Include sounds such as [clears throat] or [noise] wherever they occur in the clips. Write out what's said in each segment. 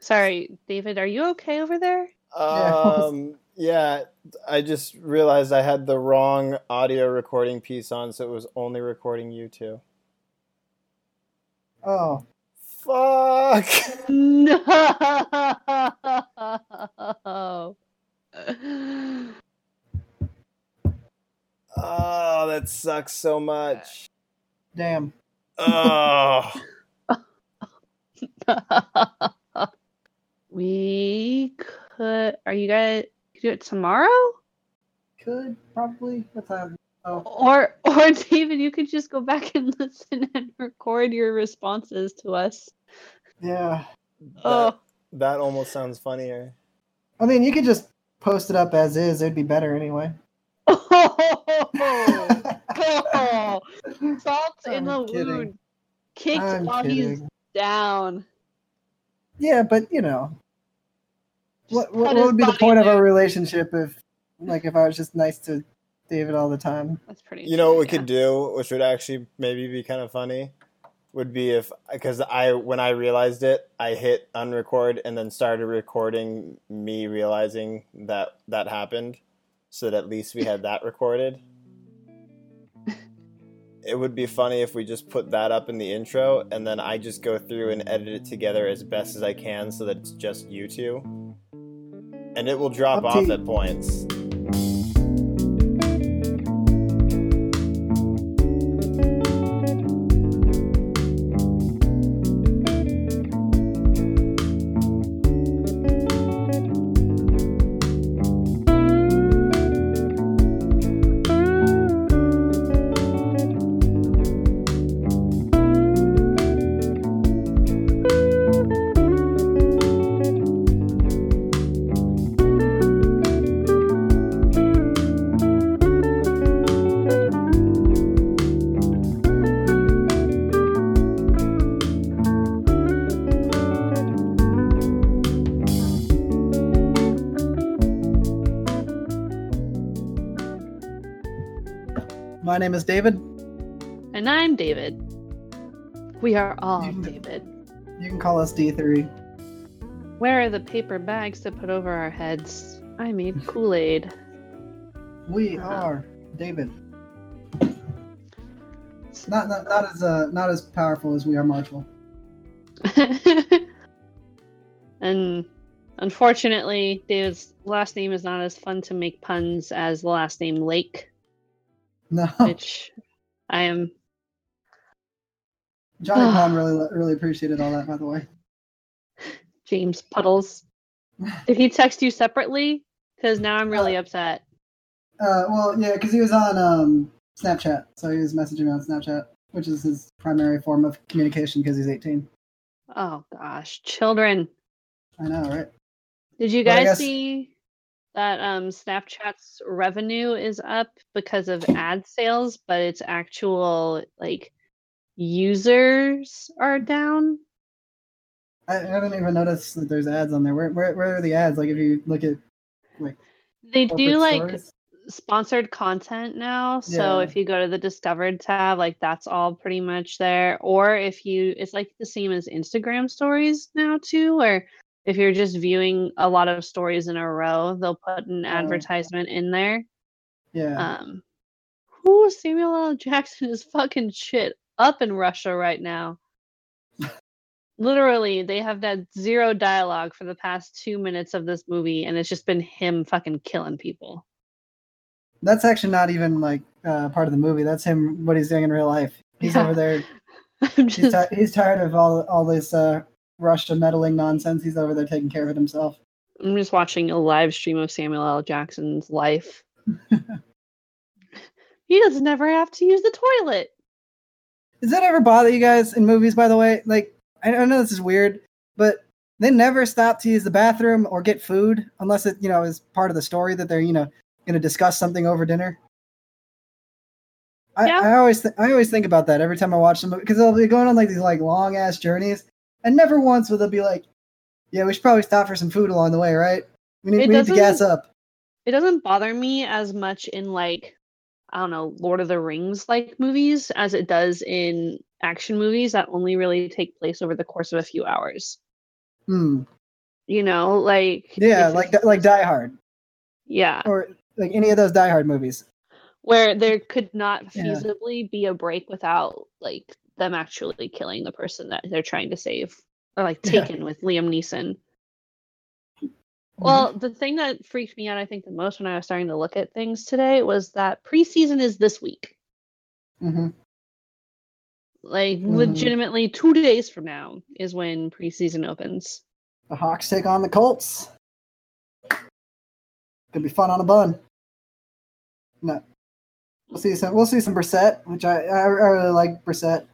Sorry, David, are you okay over there? Um, yeah, I just realized I had the wrong audio recording piece on, so it was only recording you two. Oh, Fuck! [laughs] No. Oh, that sucks so much. damn. Oh, [laughs] we could. Are you guys could do it tomorrow? Could probably. What time? Um, oh, Or, [laughs] or David, you could just go back and [laughs] listen and record your responses to us. yeah. Oh, that almost sounds funnier. I mean, you could just post it up as is. It'd be better anyway. [laughs] oh, salt in the kidding. wound, kicked I'm while he's down. Yeah, but you know, what what, what would be the body point of our relationship if, like, if I was just nice to David all the time? That's pretty. You know what we true, could do, which would actually maybe be kind of funny, would be if because I when I realized it, I hit unrecord and then started recording me realizing that that happened, so that at least we had that recorded. It would be funny if we just put that up in the intro and then I just go through and edit it together as best as I can so that it's just you two. And it will drop Up off at points. Name is David. And I'm David. We are all Mhm. David. You can call us D3. Where are the paper bags to put over our heads? I made [laughs] Kool Aid. We Uh-huh. are David. Not not not as uh not as powerful as we are Marshall. [laughs] and unfortunately, David's last name is not as fun to make puns as the last name Lake, No, which I am. Johnny Palm really really appreciated all that. By the way, James Puddles. Did he text you separately? Because now I'm really upset. uh, well, yeah, because he was on um Snapchat, so he was messaging me on Snapchat, which is his primary form of communication because he's 18. Oh gosh, children. I know, right? Did you guys guess- see that um Snapchat's revenue is up because of [laughs] ad sales, but its actual like users are down? I, didn't even notice that there's ads on there. Where where where are the ads? Like if you look at like They do like sponsored content now. So Yeah. if you go to the discovered tab, like that's all pretty much there. Or if you it's like the same as Instagram stories now too, where if you're just viewing a lot of stories in a row, they'll put an Oh. advertisement in there. yeah. Um who Samuel L. Jackson [laughs] is fucking shit up in Russia right now. [laughs] Literally, they have had zero dialogue for the past two minutes of this movie, and it's just been him fucking killing people. That's actually not even like uh, part of the movie. That's him what he's doing in real life. He's Yeah. over there. [laughs] I'm He's, just ti- he's tired of all all this uh, Russia meddling nonsense. He's over there taking care of it himself. I'm just watching a live stream of Samuel L. Jackson's life. [laughs] he doesn't ever have to use the toilet. Does that ever bother you guys in movies? By the way, like I I know this is weird, but they never stop to use the bathroom or get food unless it you know is part of the story that they're you know going to discuss something over dinner. I, Yeah. I always th- I always think about that every time I watch them because they'll be going on like these like long ass journeys, and never once will they be like, "Yeah, we should probably stop for some food along the way, right? We need, we need to gas up." It doesn't bother me as much in like I don't know, Lord of the Rings like movies as it does in action movies that only really take place over the course of a few hours. Hmm. You know, like Yeah, like like Die Hard yeah, or like any of those Die Hard movies. where there could not Yeah. feasibly be a break without like them actually killing the person that they're trying to save, or like Yeah. Taken with Liam Neeson. Mm-hmm. Well, the thing that freaked me out, I think, the most when I was starting to look at things today was that preseason is this week. hmm Like, Mhm. legitimately, two days from now is when preseason opens. the Hawks take on the Colts. Could be fun on a bun. No, we'll see some. We'll see some Brissett, which I I, I really like Brissett,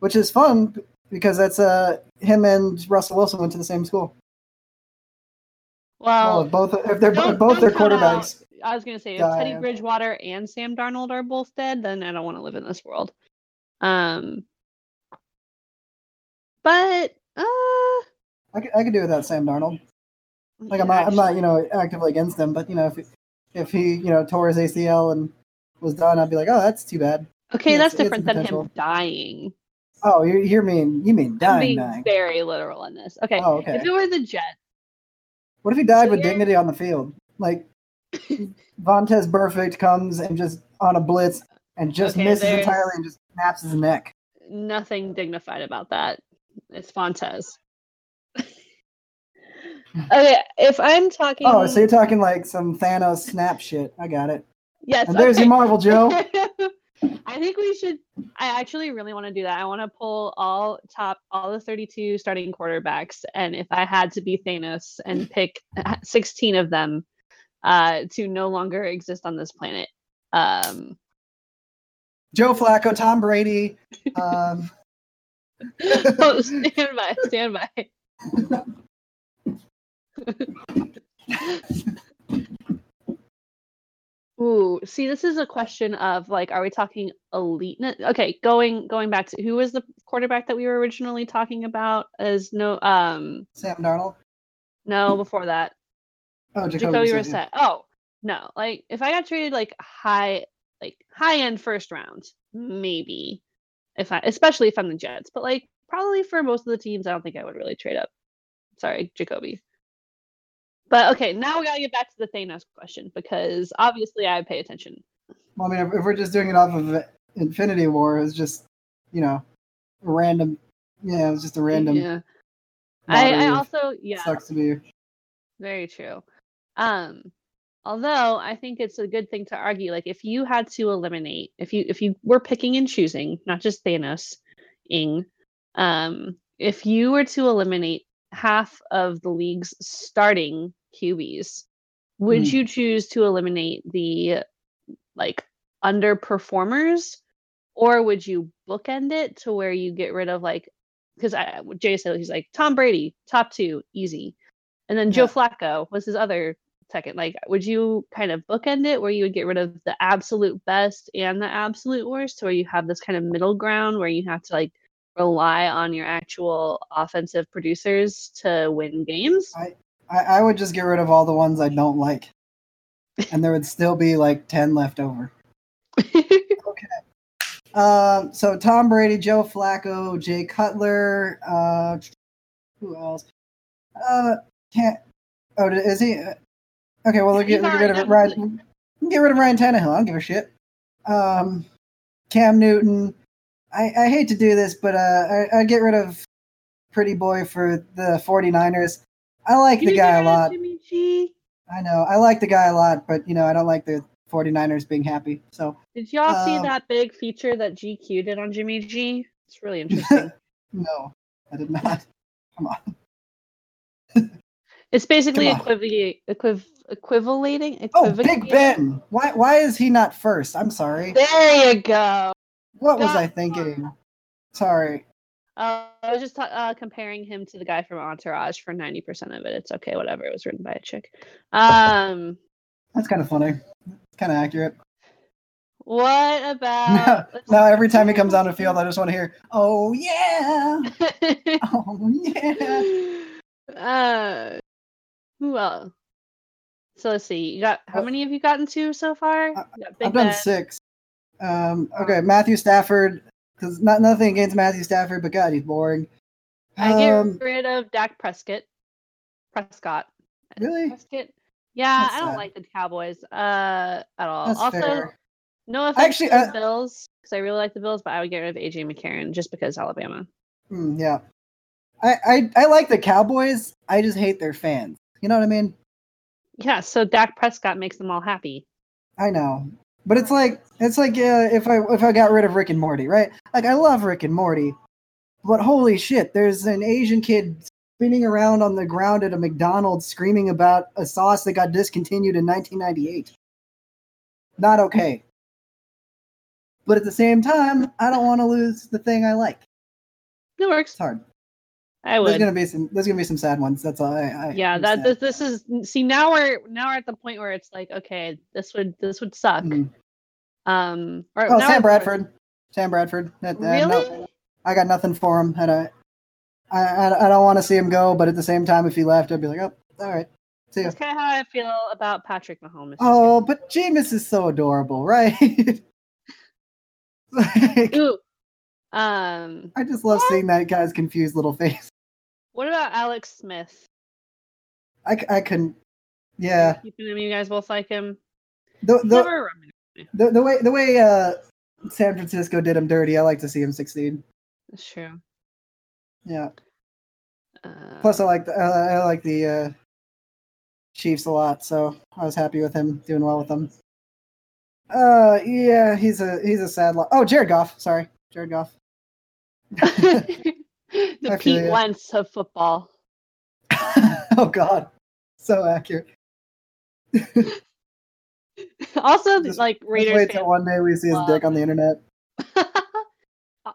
which is fun because that's uh him and Russell Wilson went to the same school. Well, Well, both if they're don't- both don't their count out- quarterbacks. I was gonna say if Teddy. Bridgewater and Sam Darnold are both dead, then I don't want to live in this world. Um, but uh, I could, I could do without Sam Darnold. Like I'm not I'm not you know actively against him, but you know if if he you know tore his ACL and was done, I'd be like, oh, that's too bad. Okay, that's different than him dying. Oh, you you mean you mean I'm dying being dying? very literal in this. Okay, Oh, okay. if it were the Jets, What if he died So with dignity on the field? Like [laughs] Vontaze Burfict comes and just on a blitz and just Okay, misses entirely and just snaps his neck. nothing dignified about that. It's Vontaze. [laughs] okay, if I'm talking, Oh, so you're talking like some Thanos snap shit. I got it. yes, And there's your Marvel, Joe. [laughs] I think we should. I actually really want to do that. I want to pull all top, all the 32 starting quarterbacks, and if I had to be Thanos and pick [laughs] 16 of them uh, to no longer exist on this planet. Um, Joe Flacco, Tom Brady. Um, [laughs] oh, stand by, stand by. [laughs] Ooh, see, this is a question of like, are we talking elite? Okay, going going back to who was the quarterback that we were originally talking about? As no, um, Sam Darnold. no, before that, Oh, Jacoby Jacoby Brissett. Oh, no, like if I got traded like high, like high end first round, maybe. If I, especially if I'm the Jets, but like probably for most of the teams, I don't think I would really trade up. Sorry, Jacoby. But okay, now we gotta get back to the Thanos question because obviously I pay attention. Well, I mean, if, if we're just doing it off of Infinity War, it's just, you know, a random. Yeah, it was just a random. Yeah. I, I also yeah, Sucks to be. very true. Um, although I think it's a good thing to argue. Like if you had to eliminate, if you if you were picking and choosing, not just Thanos, ing, um, if you were to eliminate half of the league's starting QBs, would Hmm. you choose to eliminate the like underperformers, or would you bookend it to where you get rid of like because I Jay said he's like Tom Brady top two easy, and then Joe Yeah. Flacco was his other second. Like, would you kind of bookend it where you would get rid of the absolute best and the absolute worst, or you have this kind of middle ground where you have to like rely on your actual offensive producers to win games? I, I would just get rid of all the ones I don't like, [laughs] and there would still be like ten left over. [laughs] Um, so Tom Brady, Joe Flacco, Jay Cutler, uh, who else? Uh, can't. Oh, is he? uh, Okay, well, we'll get, we'll get rid of Ryan. Get rid of Ryan Tannehill. I don't give a shit. Um, Cam Newton. I, I hate to do this, but uh, I, I'd get rid of Pretty Boy for the 49ers. I like Can the guy a lot. I know. I like the guy a lot, but, you know, I don't like the 49ers being happy. So, Did y'all see Um, that big feature that GQ did on Jimmy G? It's really [laughs] interesting. no, I did not. [laughs] Come on. it's basically equiv- equiv- equivalating. Oh, Big Ben. Why why is he not first? I'm sorry. There you go. What was I thinking? Sorry. Uh, I was just uh, comparing him to the guy from Entourage for ninety percent of it. It's okay, whatever. It was written by a chick. Um, That's kind of funny. Kind of accurate. what about? [laughs] now every time he comes on the field, I just want to hear, "Oh yeah, [laughs] [laughs] oh yeah." uh, who else? So let's see. You got how Uh, many have you gotten to so far? I- You got Big I've done six. Um, okay, Matthew Stafford. Because not nothing against Matthew Stafford, but God, he's boring. I get Um, rid of Dak Prescott. Prescott. Really? Prescott. Yeah, That's I don't sad. like the Cowboys uh at all. That's also, fair. no offense Actually, to the uh, Bills because I really like the Bills, but I would get rid of AJ McCarron just because Alabama. Mm, yeah. I, I I like the Cowboys. I just hate their fans. You know what I mean? Yeah, so Dak Prescott makes them all happy. I know, but it's like it's like uh, if I if I got rid of Rick and Morty, right? Like I love Rick and Morty, but holy shit, there's an Asian kid spinning around on the ground at a McDonald's screaming about a sauce that got discontinued in 1998. Not okay. But at the same time, I don't want to lose the thing I like. It works. It's hard. I would. There's gonna be some. There's gonna be some sad ones. That's all. I, I yeah, that this, this is see now we're now we're at the point where it's like okay, this would this would suck. Mhm. Um, or Oh, now Sam Bradford. Sam Bradford. That- uh, no- Really? I got nothing for him. And I, I, I, I don't want to see him go, but at the same time, if he left, I'd be like, oh, all right. See ya. That's kind of how I feel about Patrick Mahomes. Oh, but Jameis is so adorable, [laughs] right? Like, Ooh. Um, I just love seeing that guy's confused little face. what about Alex Smith? I, couldn't. Yeah, You, you guys both like him. the the, never around me. The, the way the way uh, San Francisco did him dirty, I like to see him succeed. That's true. Yeah. Uh, Plus, I like the uh, I like the uh, Chiefs a lot, so I was happy with him doing well with them. Uh, yeah, he's a he's a sad. Lo- oh, Jared Goff. Sorry, Jared Goff. [laughs] the Pete ya. Wentz of football. [laughs] oh God, so accurate. [laughs] [laughs] also, Just- like Raiders wait till one day we see his dick on the internet. [laughs]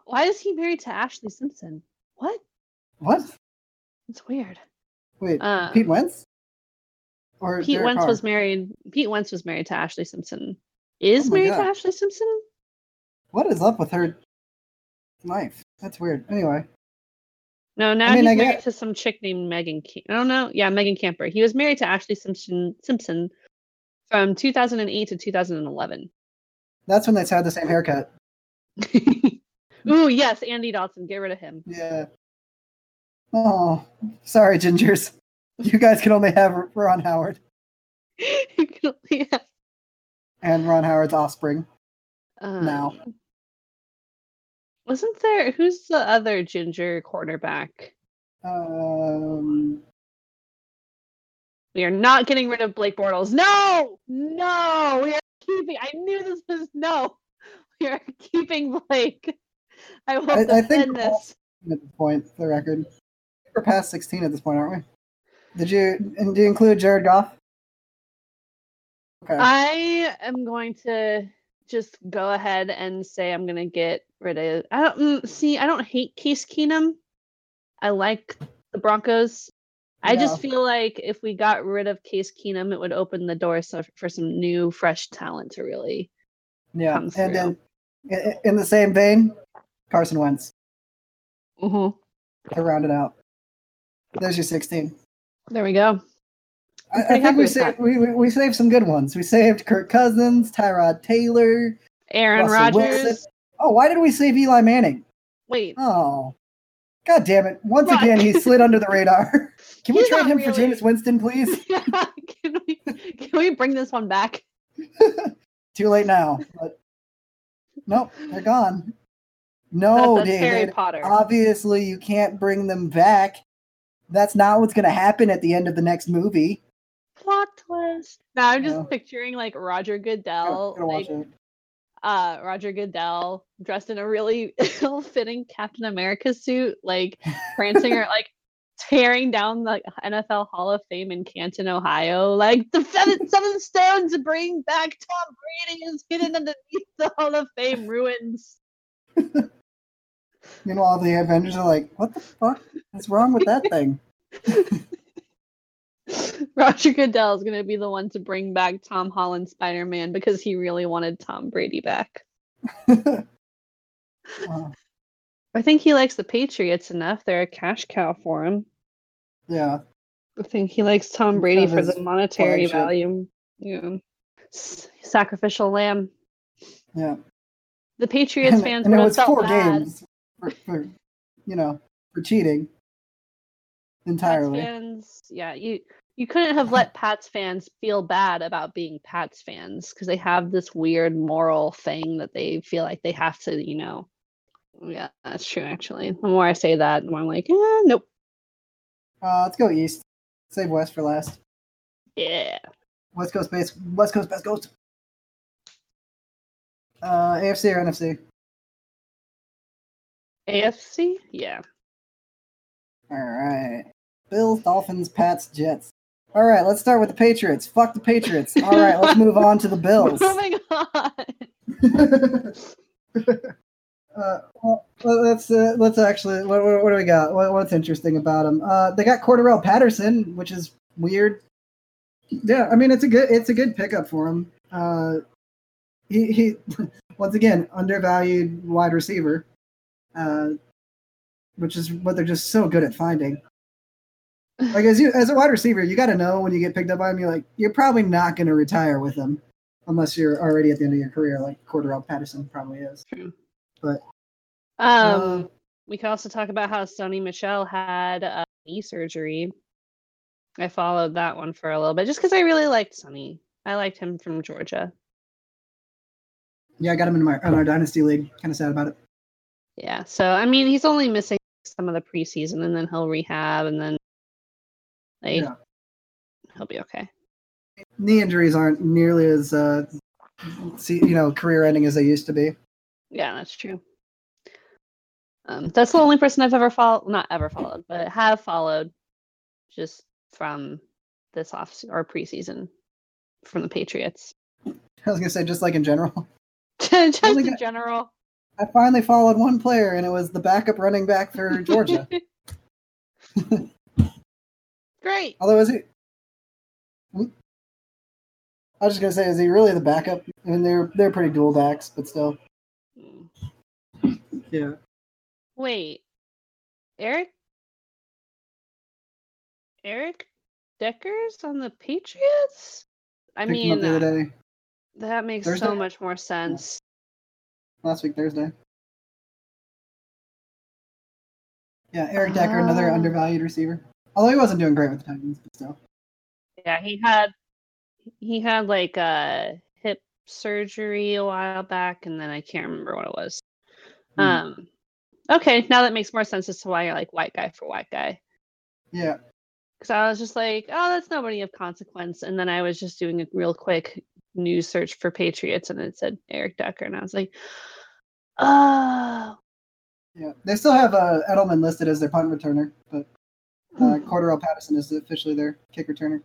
Why is he married to Ashlee Simpson? What? What? It's weird. Wait, Uh, Pete Wentz? Or Pete Derek Wentz Carr? was married. Pete Wentz was married to Ashlee Simpson. Is Oh married God. to Ashlee Simpson? What is up with her life? That's weird. Anyway, No, now mean, he's I married get- to some chick named Megan. Ke- I don't know. Yeah, Megan Camper. He was married to Ashlee Simpson. Simpson from 2008 to 2011. that's when they had the same haircut. [laughs] Ooh, yes, Andy Dalton. Get rid of him. Yeah. Oh, sorry, Gingers. You guys can only have Ron Howard [laughs] yeah. and Ron Howard's offspring. Um, Now. Wasn't there? Who's the other ginger quarterback? Um, We are not getting rid of Blake Bortles. No, no, we are keeping. I knew this was no. [laughs] We are keeping Blake. I will I- I think defend this. at this point, the record, we're past sixteen at this point, aren't we? Did you and do you include Jared Goff? Okay. I am going to just go ahead and say I'm going to get rid of. I don't mm, see. I don't hate Case Keenum. I like the Broncos. I just feel like if we got rid of Case Keenum, it would open the door so, for some new, fresh talent to really. yeah, come and through. then in, the same vein, Carson Wentz Mm-hmm. to round it out. There's your sixteen. There we go. I, I think we saved we, we, saved some good ones. We saved Kirk Cousins, Tyrod Taylor. Aaron Rodgers. Oh, why did we save Eli Manning? Wait, Oh, god damn it! Once again, he slid under the radar. [laughs] Can we He's trade not him for Jameis Winston, please? [laughs] can we can we bring this one back? [laughs] Too late now. But nope, they're gone. No, That- that's Harry David. Potter. Obviously, you can't bring them back. That's not what's going to happen at the end of the next movie. Plot twist. Now I'm just picturing like Roger Goodell, like. Uh Roger Goodell dressed in a really [laughs] ill-fitting Captain America suit, like prancing or like tearing down the NFL Hall of Fame in Canton, Ohio. Like the seven, [laughs] seven stones to bring back Tom Brady is hidden underneath the Hall of Fame ruins. [laughs] Meanwhile, the Avengers are like, "What the fuck? What's wrong with that thing?" [laughs] Roger Goodell is gonna be the one to bring back Tom Holland Spider Man because he really wanted Tom Brady back. [laughs] Wow. I think he likes the Patriots enough. They're a cash cow for him. yeah, I think he likes Tom Brady for the monetary value. Yeah. Sacrificial lamb. yeah. The Patriots and, fans and would have felt four bad. games for, for, you know, for cheating. Entirely. fans, yeah, you you couldn't have let Pats fans feel bad about being Pats fans because they have this weird moral thing that they feel like they have to, you know. Yeah, that's true. Actually, the more I say that, the more I'm like, eh, nope. Uh, let's go east. Save west for last. Yeah. West Coast base. West Coast best coast. Uh, AFC or NFC? AFC? Yeah. All right. Bills, Dolphins, Pats, Jets. All right, let's start with the Patriots. Fuck the Patriots. All right, let's move on to the Bills. [laughs] Moving on. [laughs] uh, well, let's uh, let's actually what, what, what do we got? What, what's interesting about them? Uh, they got Cordarrelle Patterson, which is weird. Yeah, I mean it's a good it's a good pickup for him. Uh, he he [laughs] once again undervalued wide receiver, uh, which is what they're just so good at finding. Like as you as a wide receiver, you got to know when you get picked up by him. You're like you're probably not going to retire with him unless you're already at the end of your career, like Cordarrelle Patterson probably is. True. But Um, Uh, we could also talk about how Sony Michel had uh, knee surgery. I followed that one for a little bit just because I really liked Sony. I liked him from Georgia. yeah, I got him in my in our dynasty league. Kind of sad about it. Yeah. So I mean, he's only missing some of the preseason, and then he'll rehab, and then like Yeah. he'll be okay. Knee injuries aren't nearly as uh, see, you know, career-ending as they used to be. Yeah, that's true. Um, that's the only person I've ever followed, not ever followed, but have followed, just from this off or preseason from the Patriots. I was gonna say just like in general. [laughs] just in got- general. I finally followed one player, and it was the backup running back for Georgia. [laughs] Great. Although is he? I was just gonna say, is he really the backup? I mean, they're they're pretty dual backs, but still. Yeah. Wait, Eric? Eric Decker's on the Patriots? I Picked mean, the other day, that makes Thursday? so much more sense. last week Thursday. Yeah, Eric Decker, another Ah. undervalued receiver. Although he wasn't doing great with the Titans, but still. Yeah, he had he had like a hip surgery a while back, and then I can't remember what it was. Hmm. Um, okay, now that makes more sense as to why you're like white guy for white guy. Yeah. Because I was just like, oh, that's nobody of consequence, and then I was just doing a real quick news search for Patriots, and it said Eric Decker, and I was like, oh, Yeah. They still have uh, Edelman listed as their punt returner, but uh, Hmm. Cordarrelle Patterson is officially their kick returner.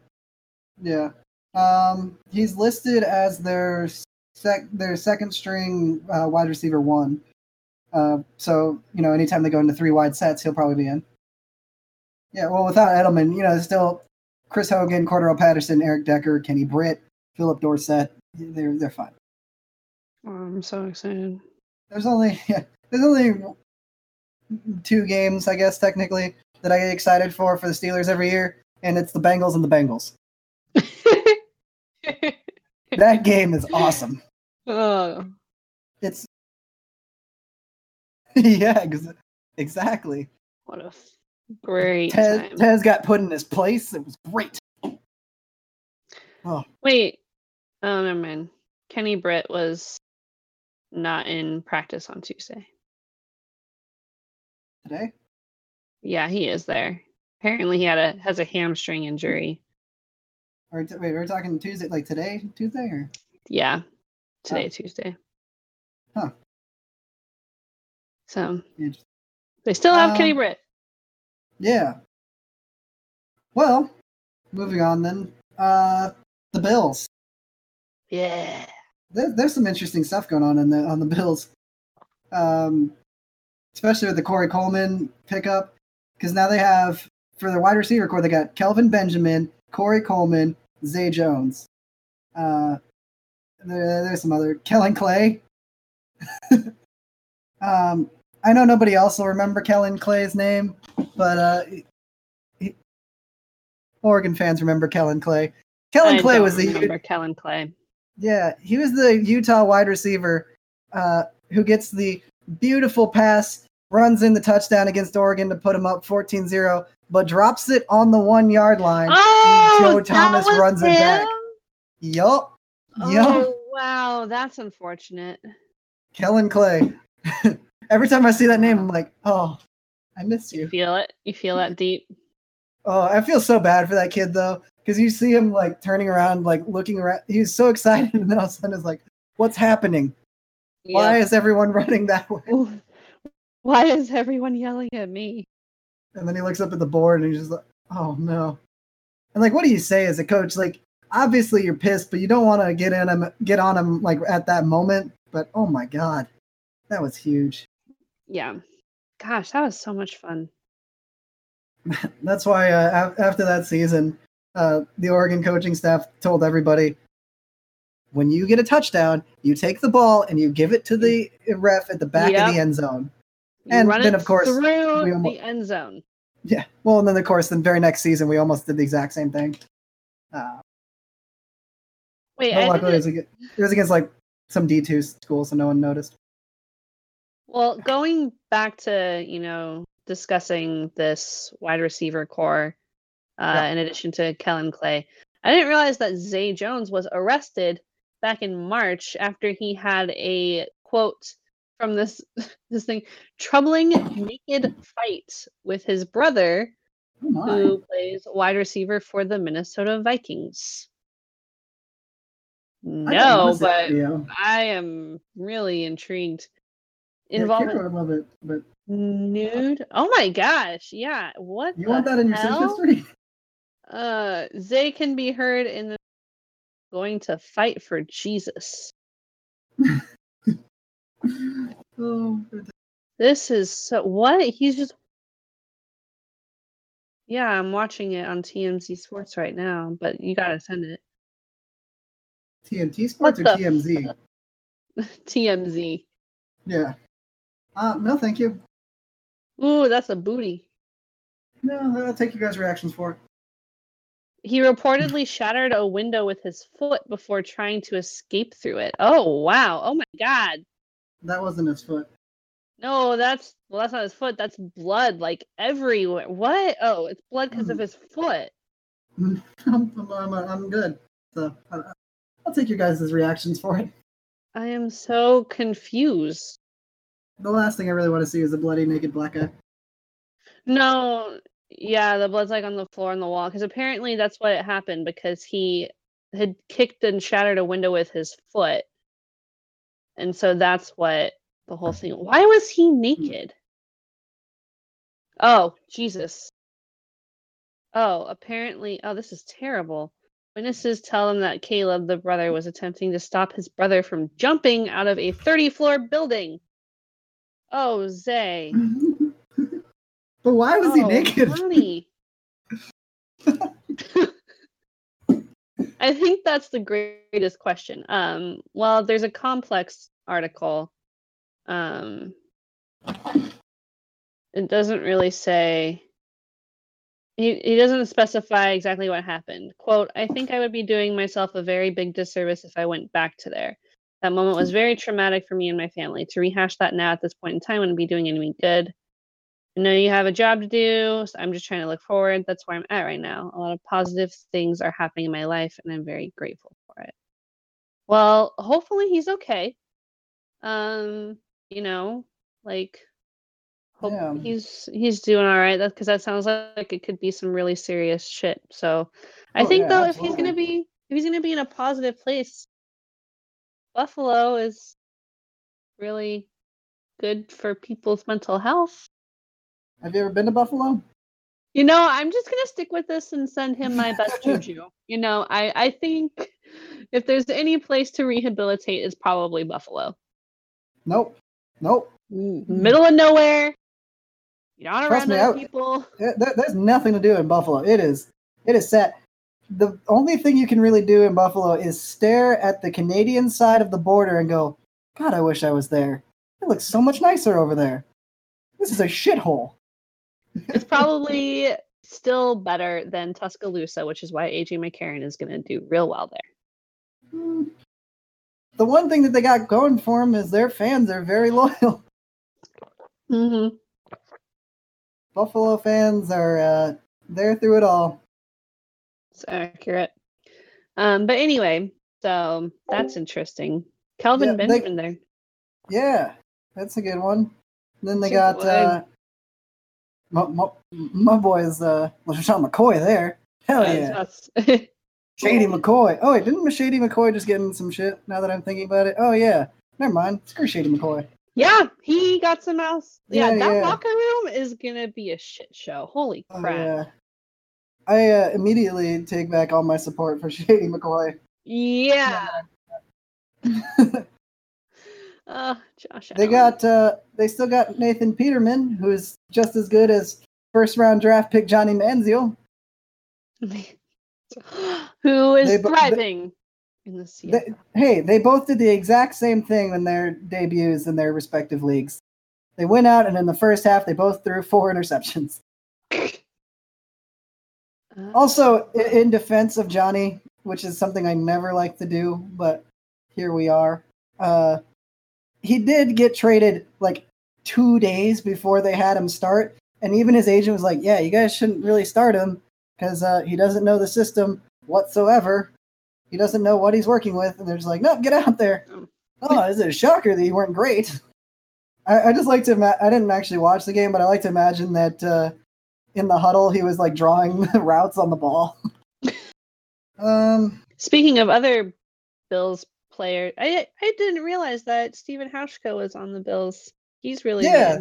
Yeah. Um, he's listed as their sec- their second string uh, wide receiver one. Uh, so you know, anytime they go into three wide sets, he'll probably be in. Yeah. Well, without Edelman, you know, still Chris Hogan, Cordarrelle Patterson, Eric Decker, Kenny Britt, Phillip Dorsett. They're they're fine. Oh, I'm so excited. There's only [laughs] yeah, there's only two games, I guess, technically, that I get excited for for the Steelers every year, and it's the Bengals and the Bengals. [laughs] That game is awesome. oh, It's [laughs] yeah, ex- exactly. what a great Tez, time. Tez got put in his place. It was great. Oh. Wait, oh never mind. Kenny Britt was not in practice on Tuesday. Today, Yeah, he is there. Apparently, he had a has a hamstring injury. or t- wait, we're talking Tuesday, like today, Tuesday, or Yeah, today Tuesday. Huh. So they still have Kenny Um, Britt. yeah. Well, moving on then. Uh, the Bills. Yeah. there, there's some interesting stuff going on in the on the Bills, um, especially with the Corey Coleman pickup, because now they have for their wide receiver core they got Kelvin Benjamin, Corey Coleman, Zay Jones. Uh, there, there's some other Kaelin Clay. [laughs] um, I know nobody else will remember Kaelin Clay's name, but uh, he, Oregon fans remember Kaelin Clay. Kaelin I Clay was the remember Kaelin Clay. yeah, he was the Utah wide receiver uh, who gets the beautiful pass runs in the touchdown against Oregon to put them up 14-0, but drops it on the one yard line. Oh, Joe Thomas runs it back. him? Yup. Oh, Yup. wow, that's unfortunate. Kaelin Clay. [laughs] Every time I see that name, I'm like, oh, I miss You you. feel it? You feel that deep? Oh, I feel so bad for that kid though, because you see him like turning around, like looking around. He's so excited, [laughs] and then all of a sudden it's like, what's happening? Why is everyone [laughs] running that way? Why is everyone yelling at me? And then he looks up at the board and he's just like, oh no. And like, what do you say as a coach? Like, obviously you're pissed, but you don't want to get in him, get on him like at that moment. But oh my god, that was huge. Yeah. Gosh, that was so much fun. [laughs] That's why uh, after that season, uh, the Oregon coaching staff told everybody, when you get a touchdown, you take the ball and you give it to the ref at the back Yep. of the end zone. You And then, of course, through we almo- the end zone. Yeah. Well, and then of course, the very next season, we almost did the exact same thing. Uh, Wait, I luckily, it was, against, it was against like some D two school, so no one noticed. well, going back to you know discussing this wide receiver core, uh, Yeah. in addition to Kaelin Clay, I didn't realize that Zay Jones was arrested back in March after he had a quote from this [laughs] this thing troubling naked fight with his brother Oh who plays wide receiver for the Minnesota Vikings. No, but video. I am really intrigued. Yeah, I love it, but nude. Oh my gosh! Yeah, what? you want that in your search history? [laughs] Uh, Zay can be heard in the going to fight for Jesus. [laughs] oh, This is so. What? He's just. Yeah, I'm watching it on TMZ Sports right now, but you gotta send it. TNT Sports or What the TMZ? [laughs] TMZ. Yeah. Uh, no, thank you. Ooh, that's a booty. No, I'll take you guys' reactions for it. He reportedly [laughs] shattered a window with his foot before trying to escape through it. Oh wow! Oh my god! That wasn't his foot. No, that's well, that's not his foot. That's blood, like everywhere. What? Oh, it's blood because of [clears throat] his foot. I'm, I'm, I'm, I'm good. So I- I'll take your guys' reactions for it. I am so confused. The last thing I really want to see is a bloody naked black guy. No, yeah, the blood's like on the floor and the wall because apparently that's what happened because he had kicked and shattered a window with his foot, and so that's what the whole thing. Why was he naked? Oh Jesus! Oh, apparently, oh, this is terrible. Witnesses tell them that Cayleb, the brother, was attempting to stop his brother from jumping out of a 30 floor building. Oh, [laughs] Zay. but why was he Oh, naked? [laughs] I think that's the greatest question. Um, well, there's a complex article. Um, it doesn't really say. He, he doesn't specify exactly what happened. Quote, I think I would be doing myself a very big disservice if I went back to there. That moment was very traumatic for me and my family. To rehash that now at this point in time wouldn't be doing any good. I know you have a job to do. So I'm just trying to look forward. That's where I'm at right now. A lot of positive things are happening in my life, and I'm very grateful for it. Well, hopefully he's okay. Um, you know, like hope Yeah. he's he's doing all right. That's because that sounds like it could be some really serious shit. So I Oh, think yeah, though, if he's gonna be if he's gonna be in a positive place, Buffalo is really good for people's mental health. Have you ever been to Buffalo? You know, I'm just gonna stick with this and send him my best juju. [laughs] You know, I I think if there's any place to rehabilitate, it's probably Buffalo. Nope. Nope. Mm-hmm. Middle of nowhere. You're not Trust around me, other I- people. There- there's nothing to do in Buffalo. It is. It is set. The only thing you can really do in Buffalo is stare at the Canadian side of the border and go, God, I wish I was there. It looks so much nicer over there. This is a shithole. It's probably still better than Tuscaloosa, which is why AJ McCarron is gonna do real well there. Hmm. The one thing that they got going for them is their fans are very [laughs] loyal. Mm-hmm. Buffalo fans are uh, there through it all. It's accurate. Um, but anyway, so that's interesting. Kelvin Yeah, they- Benjamin there. Yeah, that's a good one. And then they Super got uh, my, my, my boys, uh, LeSean McCoy there. Hell yeah. [laughs] Shady McCoy. Oh, wait, didn't Shady McCoy just get in some shit now that I'm thinking about it? Oh, yeah. Never mind. Screw Shady McCoy. yeah, he got some else. Yeah, Yeah, that yeah. locker room is gonna be a shit show. Holy Oh, crap. yeah. I uh, immediately take back all my support for [laughs] Shady McCoy. Yeah. [laughs] Uh, Josh. They Allen. got, uh, they still got Nathan Peterman, who's just as good as first round draft pick Johnny Manziel. [laughs] who is They bo- they- thriving in the CFL. Hey, they both did the exact same thing in their debuts in their respective leagues. They went out and in the first half they both threw four interceptions. [laughs] Also, in defense of Johnny, which is something I never like to do, but here we are. Uh, he did get traded like two days before they had him start, and even his agent was like, "Yeah, you guys shouldn't really start him because uh, he doesn't know the system whatsoever. He doesn't know what he's working with." And they're just like, "No, get out there." [laughs] Oh. Is it a shocker that you weren't great? I, I just like to. Ima- I didn't actually watch the game, but I like to imagine that uh, in the huddle he was like drawing [laughs] routes on the ball. [laughs] um, Speaking of other Bills players, I I didn't realize that Stephen Hauschka was on the Bills. He's really Yeah.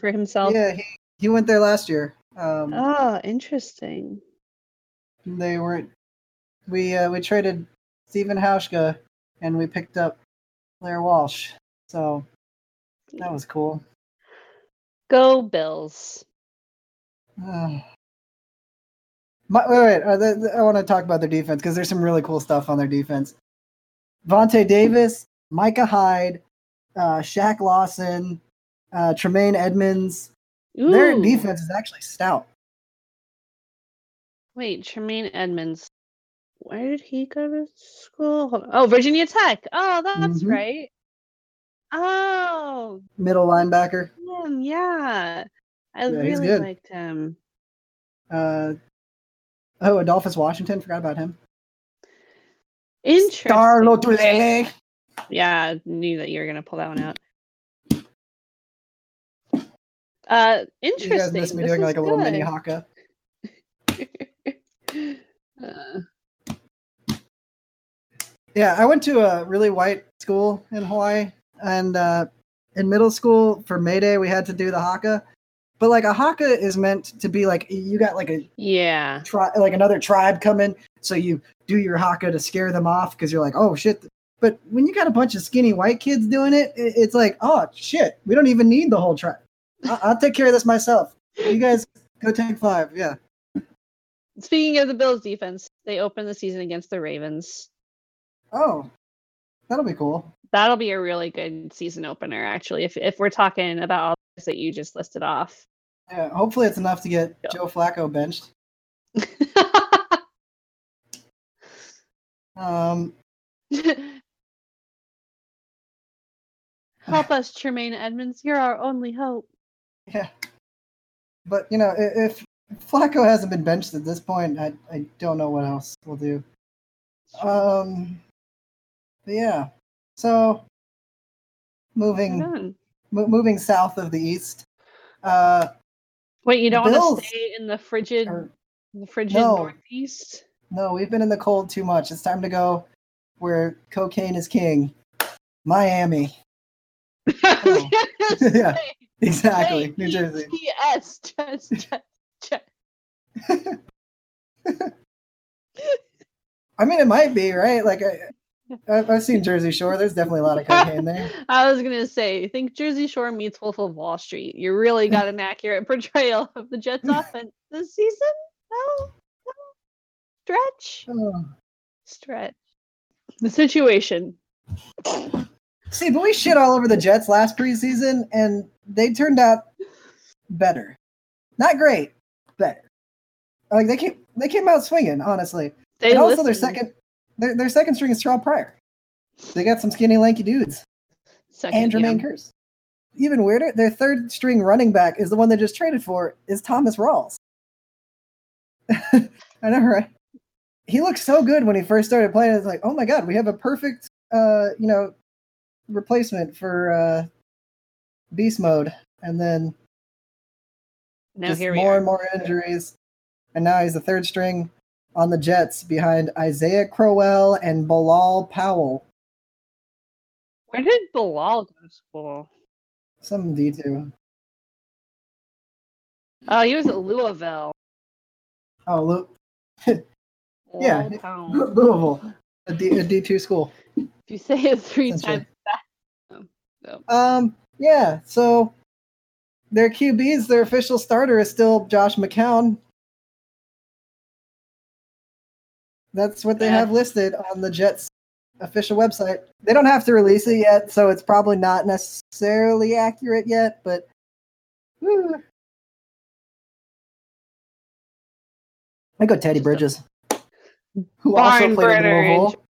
for himself. yeah, he, he went there last year. Um, Oh, interesting. they weren't. we uh, we traded Stephen Hauschka and we picked up Blair Walsh. So that was cool. Go Bills. Uh, [sighs] my, wait, wait. The, the- I want to talk about their defense because there's some really cool stuff on their defense. Vontae Davis, Micah Hyde, uh, Shaq Lawson, uh, Tremaine Edmunds. Their defense is actually stout. Wait, Tremaine Edmunds. Where did he go to school? Oh, Virginia Tech. Oh, that's Mhm. right. Oh, Middle linebacker. him, yeah. I Yeah, really liked him. Uh, oh, Adolphus Washington. Forgot about him. Interesting. Star Lotulelo. Yeah, I knew that you were gonna pull that one out. Uh, interesting. You guys missed me This doing like a little mini haka. Uh, [laughs] Yeah, I went to a really white school in Hawaii, and uh, in middle school for May Day we had to do the haka. But like a haka is meant to be like you got like a yeah. tri- like another tribe coming, so you do your haka to scare them off because you're like, oh shit. But when you got a bunch of skinny white kids doing it, it- it's like, oh shit, we don't even need the whole tribe. I- I'll take care of this myself. You guys go take five. Yeah. Speaking of the Bills defense, they open the season against the Ravens. Oh, that'll be cool. That'll be a really good season opener, actually. If if we're talking about all this that you just listed off. Yeah. Hopefully, it's enough to get. Joe Flacco benched. [laughs] Um, [laughs] Help us, Tremaine Edmunds. You're our only hope. Yeah. But you know, if Flacco hasn't been benched at this point, I I don't know what else we'll do. Um. Yeah. So moving mo- moving south of the east. Uh. Wait, you don't want to stay in the frigid, Or, the frigid No. northeast? No, we've been in the cold too much. It's time to go where cocaine is king. Miami. [laughs] Oh. [laughs] Yeah. Exactly. New Jersey. Yes, just, just, just. [laughs] I mean, it might be right. Like I, I've seen Jersey Shore. There's definitely a lot of cocaine there. I was gonna say, think Jersey Shore meets Wolf of Wall Street. You really got an accurate portrayal of the Jets offense this season. No, stretch, Oh. stretch. The situation. See, but we shit all over the Jets last preseason, and they turned out better. Not great, better. Like they came, they came out swinging, honestly. They and also, their second, their, their second string is Terrelle Pryor. They got some skinny, lanky dudes, Second, and Jermaine yeah. Kearse. even weirder, their third string running back is the one they just traded for, is Thomas Rawls. [laughs] I know, right? He looked so good when he first started playing. It's like, oh my god, we have a perfect, uh, you know, replacement for uh, beast mode, and then Now just here we more are. and more injuries, and now he's the third string on the Jets behind Isaiah Crowell and Bilal Powell. Where did Bilal go to school? Some D two. Oh, he was at Louisville. Oh, Lou- [laughs] Yeah. Pound. Louisville, a D a D two school. If you say it three times fast. Oh, so. Um, yeah. So their QBs, their official starter is still Josh McCown. That's what they Yeah. have listed on the Jets official website. They don't have to release it yet, so it's probably not necessarily accurate yet, but. I go Teddy Bridges, who also played in burner Louisville.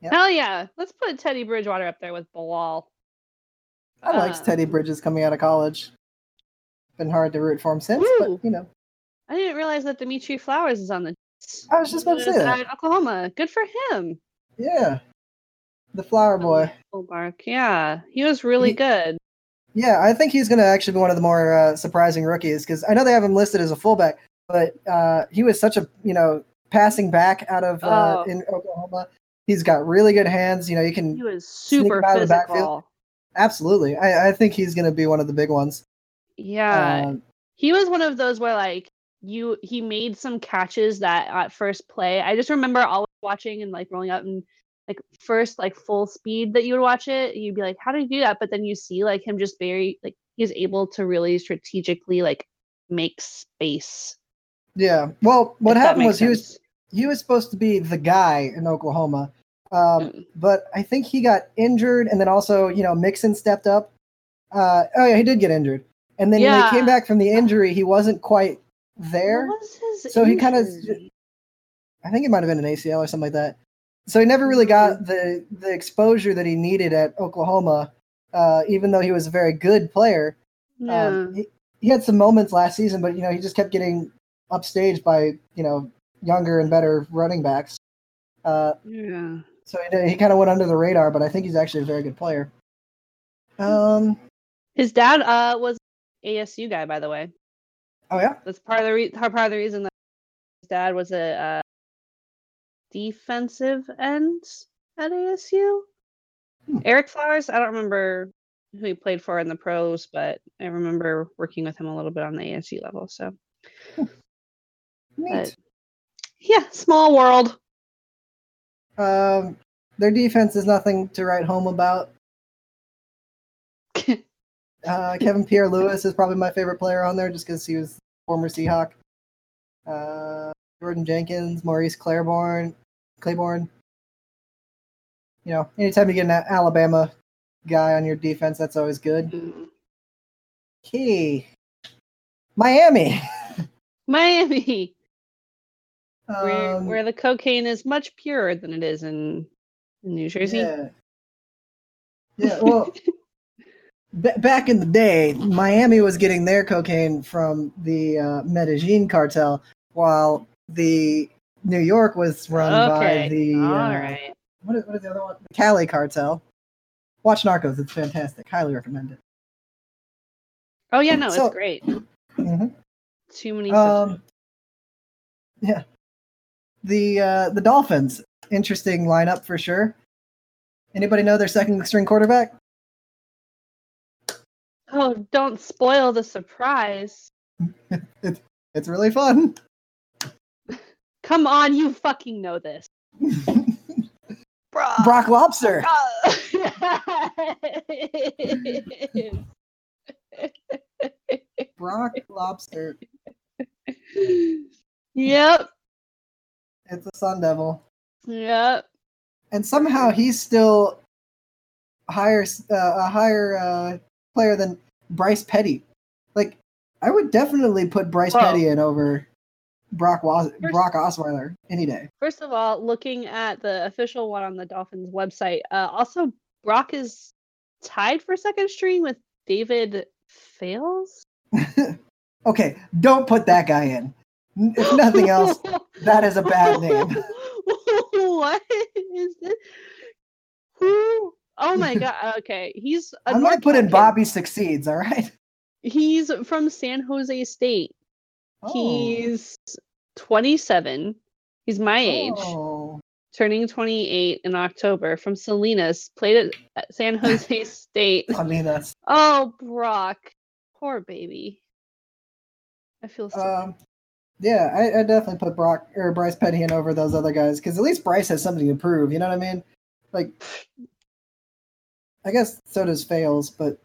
Yep. Hell yeah. Let's put Teddy Bridgewater up there with Bilal. I liked Uh, Teddy Bridges coming out of college. Been hard to root for him since, Woo. but you know, I didn't realize that Dimitri Flowers is on the I was just about to say that. at Oklahoma. Good for him. Yeah, the flower boy. Oh Mark, Yeah. He was really He- good. Yeah, I think he's going to actually be one of the more uh, surprising rookies because I know they have him listed as a fullback, but uh, he was such a you know passing back out of uh, Oh. in Oklahoma. He's got really good hands. You know, you can He was super out of the backfield. physical. absolutely. I, I think he's going to be one of the big ones. Yeah. Um, he was one of those where like you he made some catches that at first play i just remember always watching and like rolling up and like first like full speed that you would watch it you'd be like how did he do that but then you see like him just very like he's able to really strategically like make space yeah. Well, what happened was he was sense. He was supposed to be the guy in Oklahoma, um, Mm. but I think he got injured, and then also you know Mixon stepped up. Uh, oh yeah, he did get injured, and then when he came back from the injury, he wasn't quite there. What was his So he kinda- I think it might have been an ACL or something like that. So he never really got the the exposure that he needed at Oklahoma, uh, even though he was a very good player. yeah. Um, he, he had some moments last season, but you know he just kept getting upstaged by you know younger and better running backs. Uh, yeah so he, he kind of went under the radar, but I think he's actually a very good player. Um. his dad uh was asu guy by the way Oh yeah. that's part of the re- part of the reason that his dad was a uh, defensive end at ASU. Hmm. Eric Flowers, I don't remember who he played for in the pros, but I remember working with him a little bit on the ASU level. So Neat. Yeah, small world. Um. Their defense is nothing to write home about. [laughs] Uh, Kevin Pierre-Louis is probably my favorite player on there just because he was former Seahawk. Uh, Jordan Jenkins, Morris Claiborne, Claiborne. You know, anytime you get an Alabama guy on your defense, that's always good. Mm. Okay. Miami. [laughs] Miami, where Um, where the cocaine is much purer than it is in, in New Jersey. Yeah. [laughs] Yeah, well, back in the day, Miami was getting their cocaine from the uh, Medellin cartel, while the New York was run okay, by the all uh, right. what, is, what is the other one? The Cali cartel. Watch Narcos; it's fantastic. Highly recommend it. Oh yeah, no, so- it's great. hmm Too many. Um, yeah, the uh, the Dolphins interesting lineup for sure. Anybody know their second string quarterback? oh, don't spoil the surprise. [laughs] It's really fun. [laughs] Come on, you fucking know this. [laughs] Bro. Brock Lobster. Brock Lobster. yep. It's a Sun Devil, Yep. and somehow he's still higher, uh, a higher uh, player than Bryce Petty. Like, I would definitely put Bryce Whoa. Petty in over Brock Was- First- Brock Osweiler any day. First of all, looking at the official one on the Dolphins website, uh, also Brock is tied for second string with David Fales. [laughs] okay, don't put that guy in. If nothing else, [laughs] that is a bad name. [laughs] what is it? Who? Oh my god. [laughs] Okay, he's. I'm gonna put in. Bobby succeeds. All right. He's from San Jose State. Oh. He's 27. He's my age, Oh. turning 28 in October. From Salinas, played at- San Jose State. That's Oh, Brock, poor baby. I feel so. um. Yeah, I, I definitely put Brock or Bryce Petty in over those other guys because at least Bryce has something to prove. You know what I mean? Like, I guess so does Fales, but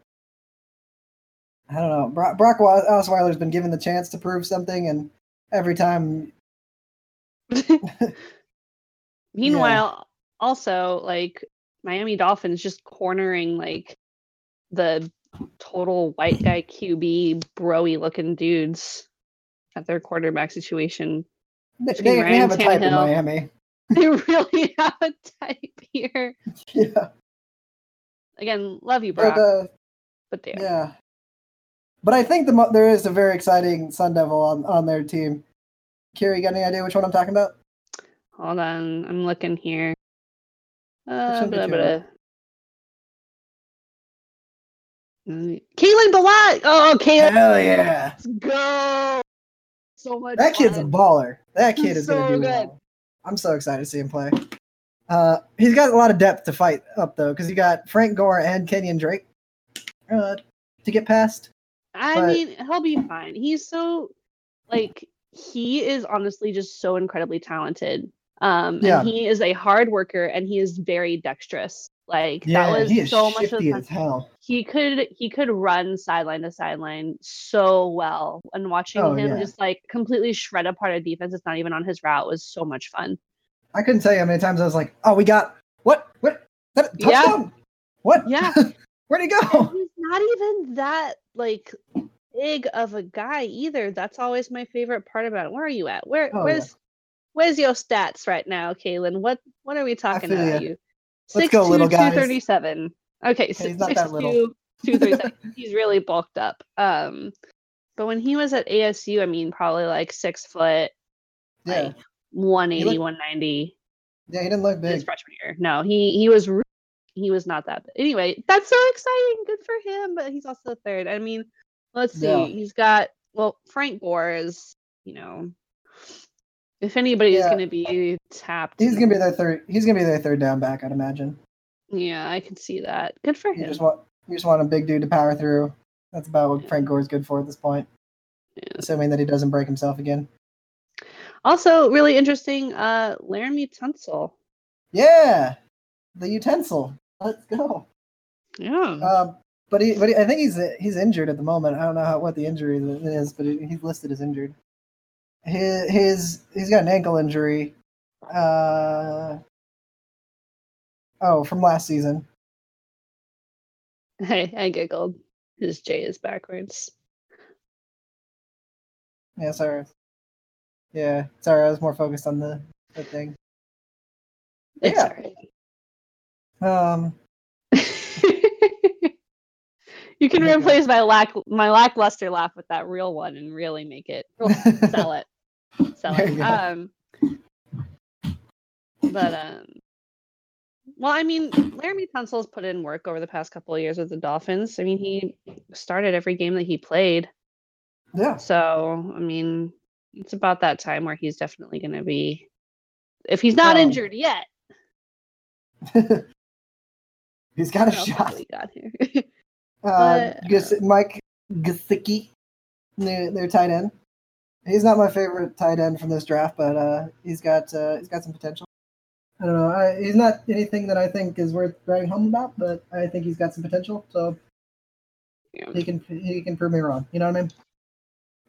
I don't know. Brock, Brock Osweiler's been given the chance to prove something, and every time, [laughs] [laughs] Meanwhile, also like Miami Dolphins just cornering like the total white guy QB broy looking dudes at their quarterback situation. they, they, they have a type in Miami. [laughs] They really [laughs] have a type here. [laughs] Yeah, Again, love you, but Brock, uh, but there. yeah. But I think the there is a very exciting Sun Devil on, on their team. Kiri, you got any idea which one I'm talking about? Hold on, I'm looking here. Uh, blah, blah. hard. Mm! Oh, Caitlin, Hell yeah! let's go! So much. That kid's a baller. That kid He's is gonna do good. well. I'm so excited to see him play. Uh, he's got a lot of depth to fight up though, because you got Frank Gore and Kenyon Drake uh, to get past. I but- mean, he'll be fine. He's so like he is honestly just so incredibly talented. Um, Yeah. and he is a hard worker and he is very dexterous. Like Yeah, that was he so much of the hell. He could he could run sideline to sideline so well and watching Oh, him yeah. just like completely shred apart a defense that's not even on his route was so much fun I couldn't tell you how many times I was like, "Oh, we got what? What? That Yeah. What? yeah [laughs] Where'd he and go?" he's not even that like big of a guy either that's always my favorite part about it where are you at where Oh, yeah. where's where's your stats right now Kalen? what what are we talking about ya. you Let's go, little guys. 237 okay he's not that little. 6'2", 237 [laughs] he's really bulked up um but when he was at asu i mean probably like six foot Yeah, like 180 looked- 190 yeah, he didn't look his big. freshman year no he he was he was not that big. anyway that's so exciting good for him but he's also third i mean let's see Yeah. he's got well frank gore is you know if anybody's Yeah. going to be tapped He's gonna be their third. He's gonna be their third down back, I'd imagine. Yeah i can see that good for You him just want you just want a big dude to power through. That's about what Frank Gore's good for at this point, Yeah. assuming that he doesn't break himself again. Also, really interesting, uh, Laremy Tunsil. Yeah, the utensil. Let's go. Yeah. Um, but he, but he, I think he's he's injured at the moment. I don't know how, what the injury is, but he- he's listed as injured. His, his he's got an ankle injury. Uh, oh, from last season. [laughs] Hey, I giggled. His J is backwards. Yeah, sorry. Yeah, sorry. I was more focused on the, the thing. It's Yeah. Um, [laughs] you can replace my lack my lackluster laugh with that real one and really make it sell it. [laughs] Sell it. Um but um well, I mean, Laremy Tunsil's put in work over the past couple of years with the Dolphins. I mean, he started every game that he played. yeah, So, I mean, it's about that time where he's definitely going to be, if he's not Um, injured yet. [laughs] he's got a shot. we got here? [laughs] Uh, But- Gus- Mike Gesicki, their, their tight end. He's not my favorite tight end from this draft, but uh, he's got uh, he's got some potential. I don't know. I, he's not anything that I think is worth writing home about, but I think he's got some potential. So Yeah. he can he can prove me wrong. You know what I mean?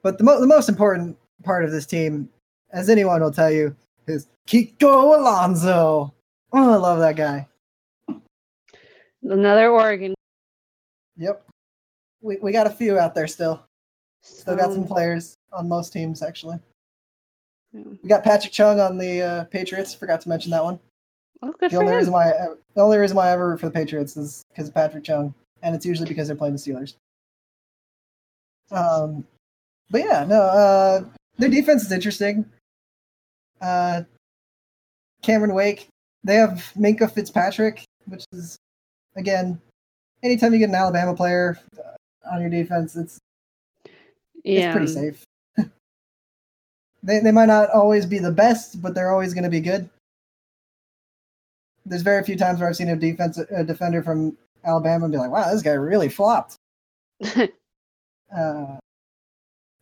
But the mo- the most important part of this team, as anyone will tell you, is Kiko Alonso. Oh, I love that guy. Another Oregon. Yep. We we got a few out there still. Still got some players on most teams actually. Yeah. We got Patrick Chung on the uh, Patriots. Forgot to mention that one. Oh, good The for only him. reason why I, the only reason why I ever root for the Patriots is because of Patrick Chung, and it's usually because they're playing the Steelers. Um, but yeah, no, uh, their defense is interesting. Uh, Cameron Wake, they have Minkah Fitzpatrick, which is again, anytime you get an Alabama player uh, on your defense, it's yeah. it's pretty safe. They they might not always be the best, but they're always going to be good. There's very few times where I've seen a defense a defender from Alabama and be like, "Wow, this guy really flopped." [laughs] Uh,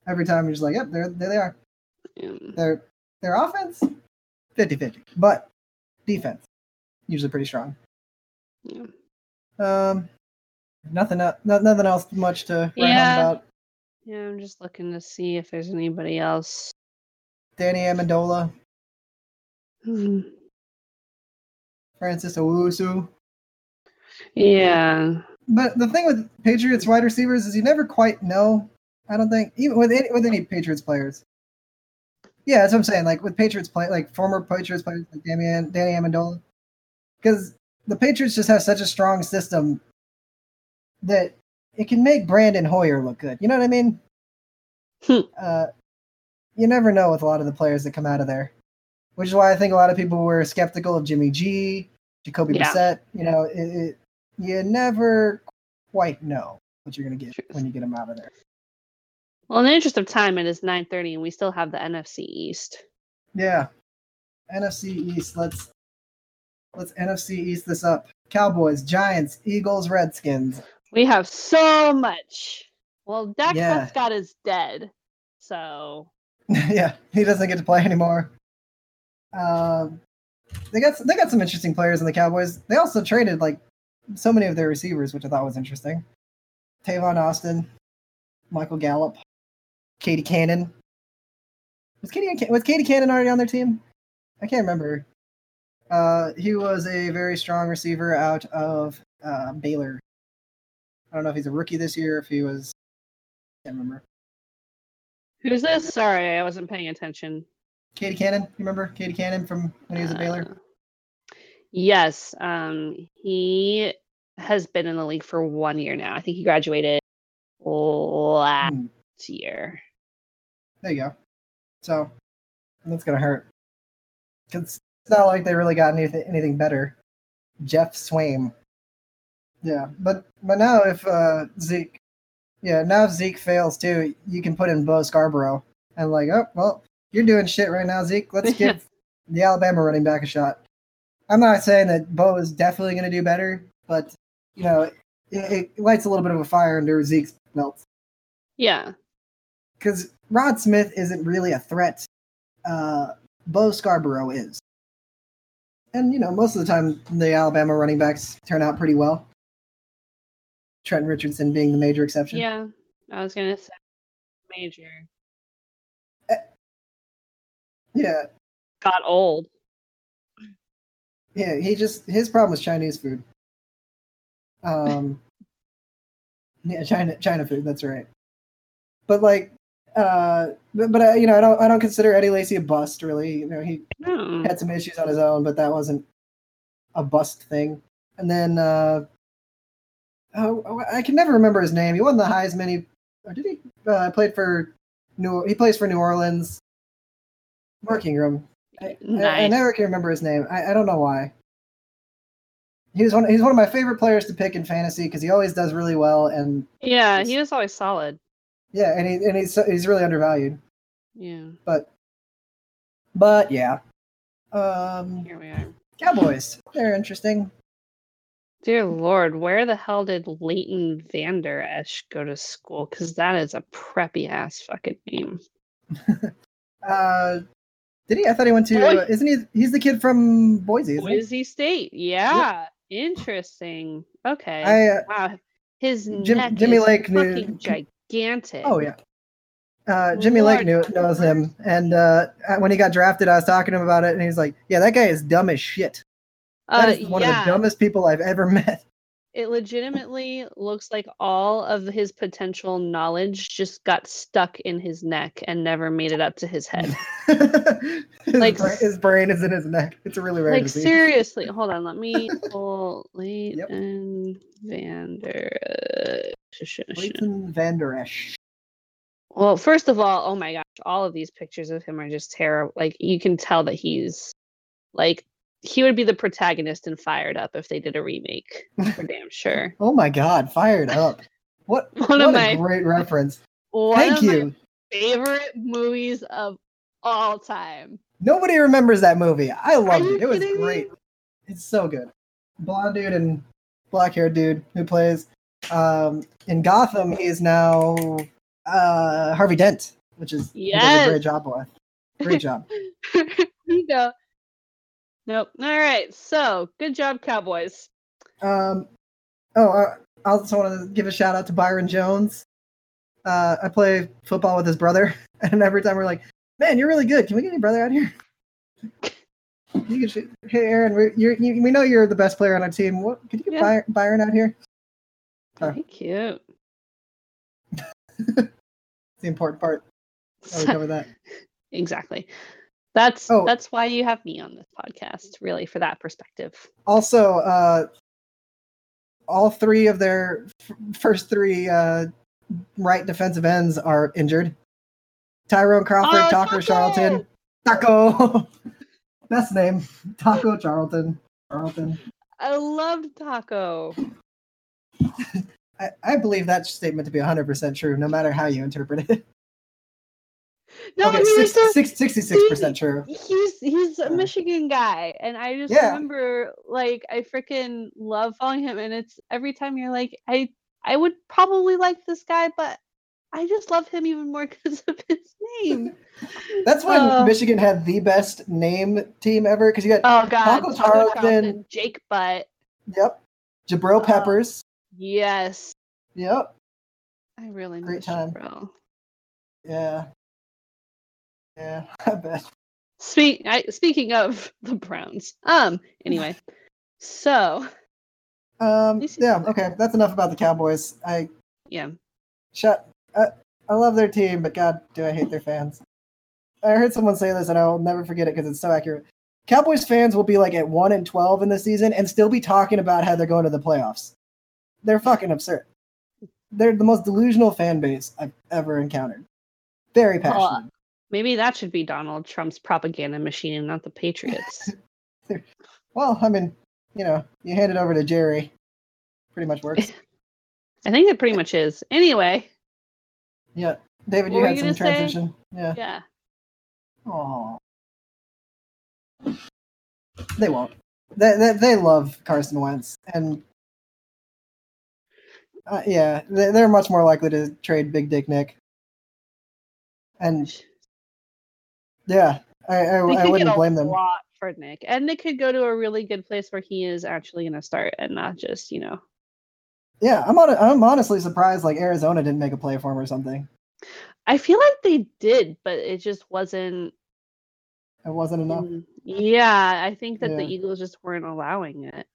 every time you're just like, "Yep, there there they are." Yeah. Their their offense 50-50, but defense usually pretty strong. Yeah. Um, nothing el- no, nothing else much to Yeah. about. Yeah, I'm just looking to see if there's anybody else. Danny Amendola, Hmm. Francis Owusu. Yeah. But the thing with Patriots wide receivers is you never quite know. I don't think even with any, with any Patriots players. Yeah, that's what I'm saying. Like with Patriots play, like former Patriots players like Danny, Danny Amendola, because the Patriots just have such a strong system that it can make Brandon Hoyer look good. You know what I mean? Hmm. uh, you never know with a lot of the players that come out of there, which is why I think a lot of people were skeptical of Jimmy G, Jacoby Yeah. Brissett. You know, it, it, you never quite know what you're going to get Truth. when you get them out of there. Well, in the interest of time, it is 9:30, and we still have the NFC East. Yeah, NFC East. Let's let's NFC East this up. Cowboys, Giants, Eagles, Redskins. We have so much. Well, Dak Yeah. Prescott is dead, so [laughs] yeah, he doesn't get to play anymore. Um, they got they got some interesting players in the Cowboys. They also traded like so many of their receivers, which I thought was interesting. Tavon Austin, Michael Gallup, KD Cannon. Was KD was KD Cannon already on their team? I can't remember. Uh, he was a very strong receiver out of uh, Baylor. I don't know if he's a rookie this year. If he was, I can't remember. Who's this? Sorry, I wasn't paying attention. KD Cannon, you remember KD Cannon from when he was at Baylor? Uh, Yes, um, he has been in the league for one year now. I think he graduated last Hmm, year. there you go. So that's gonna hurt. 'Cause it's not like they really got anything anything better. Geoff Swaim. Yeah, but but now if uh, Zeke, yeah, now if Zeke fails too, you can put in Bo Scarborough and like, oh well, you're doing shit right now, Zeke. Let's [laughs] give the Alabama running back a shot. I'm not saying that Bo is definitely going to do better, but you know, it, it lights a little bit of a fire under Zeke's belt Yeah, because Rod Smith isn't really a threat. Uh, Bo Scarborough is, and you know, most of the time the Alabama running backs turn out pretty well. Trent Richardson being the major exception. yeah. I was gonna say major yeah, got old. yeah. He just his problem was Chinese food. Um, [laughs] yeah, China China food. That's right. But like, uh, but, but uh, you know, I don't I don't consider Eddie Lacy a bust. Really, you know, he No. had some issues on his own, but that wasn't a bust thing. And then uh, oh, I can never remember his name. He won the Heisman. He or did he uh, played for New? He plays for New Orleans. Mark Ingram. I, I, I never can remember his name. I, I don't know why. He was one. He's one of my favorite players to pick in fantasy because he always does really well, and Yeah, he was always solid. yeah, and he and he's he's really undervalued. Yeah, But but yeah, um, here we are. Cowboys. They're interesting. Dear Lord, where the hell did Leighton Vander Esch go to school? Because that is a preppy ass fucking name. [laughs] Uh, did he? I thought he went to. Uh, isn't he? He's the kid from Boise. Boise State. Yeah, interesting. Okay. I. Uh, wow, his Jim- neck Jimmy is Lake knew- fucking gigantic. oh yeah. Uh, Jimmy Lake knew, Lord. knows him, and uh, when he got drafted, I was talking to him about it, and he's like, "Yeah, that guy is dumb as shit. That Uh, one yeah. of the dumbest people I've ever [laughs] met." it legitimately looks like all of his potential knowledge just got stuck in his neck and never made it up to his head. [laughs] his, Like- brain, his brain is in his neck. It's a really rare like disease. seriously, [laughs] hold on, let me pull Leighton Yep. Vander. Leighton Van Der Esch. Well, first of all, oh my gosh, all of these pictures of him are just terrible. Like you can tell that he's like he would be the protagonist in Fired Up if they did a remake, for [laughs] damn sure. Oh my God, fired up. What, [laughs] One what of a my great reference. one Thank of my you. favorite movies of all time. Nobody remembers that movie. I loved it. It was kidding me? great. It's so good. Blonde dude and black haired dude who plays um, in Gotham. He's now uh, Harvey Dent, which is he does a great job with. Great job. [laughs] You go. Nope. All right. So good job, Cowboys. Um, oh, uh, I also want to give a shout out to Byron Jones. Uh, I play football with his brother, [laughs] and every time we're like, "Man, you're really good. Can we get your brother out here?" [laughs] You can shoot. Hey, Aaron, we're, you're, you, we know you're the best player on our team. What could you get Yeah. Byron, Byron out here? Huh. Very cute. The important part. We cover that. [laughs] exactly. That's Oh. that's why you have me on this podcast, really, for that perspective. Also, uh, all three of their f- first three uh, right defensive ends are injured. Tyrone Crawford, Oh! Charlton, Taco. [laughs] Best name, Taco Charlton. Charlton. I loved Taco. [laughs] I, I believe that statement to be 100% true, no matter how you interpret it. No, okay, he was so, six, six, 66% true. he's he's a Michigan guy, and I just Yeah. remember like I freaking love following him, and it's every time you're like I I would probably like this guy, but I just love him even more [laughs] because of his name. [laughs] That's when Uh, Michigan had the best name team ever because you got, Oh God, Taco Charlton. Jake Butt, yep, Jabril Oh. Peppers. yes, Yep, I really Great time. Jabril. yeah. Yeah, [laughs] I bet. Speak. I, speaking of [laughs] the Browns, um. Anyway, so Um, yeah, okay, that's enough about the Cowboys. I yeah, shut. I, I love their team, but God, do I hate their fans. I heard someone say this, and I'll never forget it because it's so accurate. Cowboys fans will be like at one and twelve in the season and still be talking about how they're going to the playoffs. They're fucking absurd. They're the most delusional fan base I've ever encountered. Very Well, passionate. Maybe that should be Donald Trump's propaganda machine and not the Patriots. [laughs] Well, I mean, you know, you hand it over to Jerry, pretty much works. [laughs] I think it pretty much is. Anyway, Yeah, David, you had some gonna say? transition. Yeah. yeah. Aw. They won't. They, they, they love Carson Wentz, and uh, yeah, they, they're much more likely to trade Big Dick Nick. And yeah, I, I, I wouldn't blame them. lot for Nick, and they could go to a really good place where he is actually going to start, and not just you know. Yeah, I'm on, I'm honestly surprised like Arizona didn't make a play for him or something. I feel like they did, but it just wasn't. It wasn't enough. Mm, yeah, I think that the Eagles just weren't allowing it.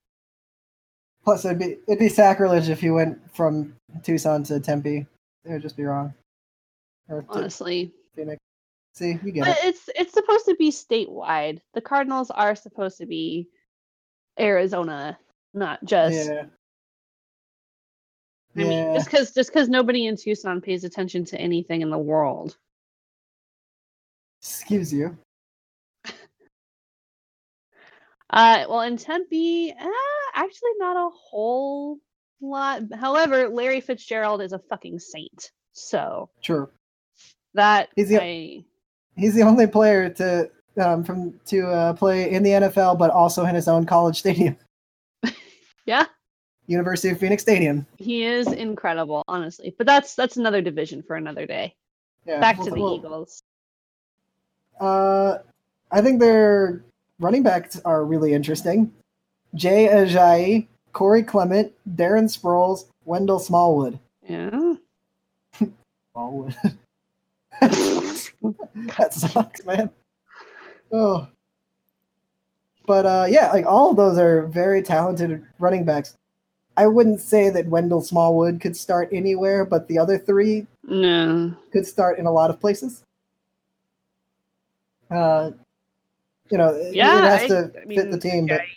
Plus, it'd be it'd be sacrilege if you went from Tucson to Tempe. It would just be wrong. Or Honestly, Phoenix. See, you get but it. it's it's supposed to be statewide. The Cardinals are supposed to be Arizona, not just. Yeah. I mean, just because just because nobody in Tucson pays attention to anything in the world. Excuse you. [laughs] Uh, well, in Tempe, uh, actually not a whole lot. However, Larry Fitzgerald is a fucking saint, so True. that He's the- I, He's the only player to um, from to uh, play in the NFL, but also in his own college stadium, [laughs] yeah, University of Phoenix Stadium. he is incredible, honestly. But that's that's another division for another day. Yeah. Back well, to the well, Eagles. Uh, I think their running backs are really interesting. Jay Ajayi, Corey Clement, Darren Sproles, Wendell Smallwood. Yeah. [laughs] Smallwood. [laughs] [laughs] that sucks, man. Oh. But uh, yeah, like all of those are very talented running backs. I wouldn't say that Wendell Smallwood could start anywhere, but the other three No. could start in a lot of places. Uh, you know, Yeah, it has I- to I fit mean, the team, but Jay-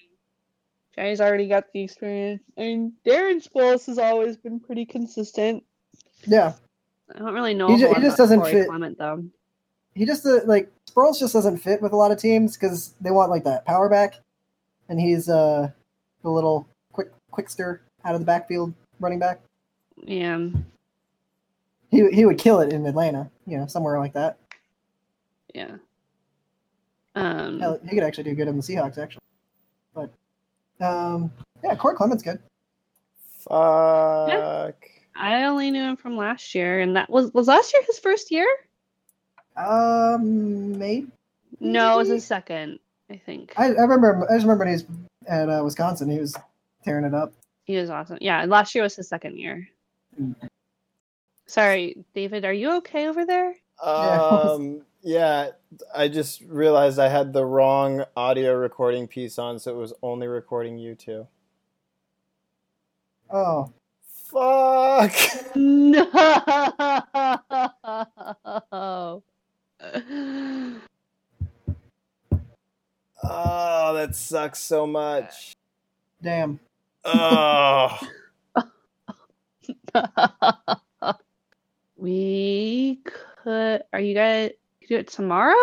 Jay's already got the experience. Mean, Darren Sproles has always been pretty consistent. yeah, I don't really know He a ju- whole he just doesn't Corey fit- Clement though. he just uh, like Sproles just doesn't fit with a lot of teams because they want like that power back, and he's uh the little quick quickster out of the backfield running back. Yeah. He he would kill it in Atlanta, you know, somewhere like that. Yeah. Um, Hell, he could actually do good in the Seahawks, actually. But um, yeah, Corey Clement's good. Fuck. I only knew him from last year, and that was was last year his first year. Um, maybe No, it was his second. I think I, I remember. I just remember when he was at uh, Wisconsin. He was tearing it up. he was awesome. Yeah, last year was his second year. Mm. Sorry, David, are you okay over there? Um, yeah, I just realized I had the wrong audio recording piece on, so it was only recording you two. Oh, Fuck. No. Oh, that sucks so much. damn. Oh. [laughs] we could. Are you guys could do it tomorrow?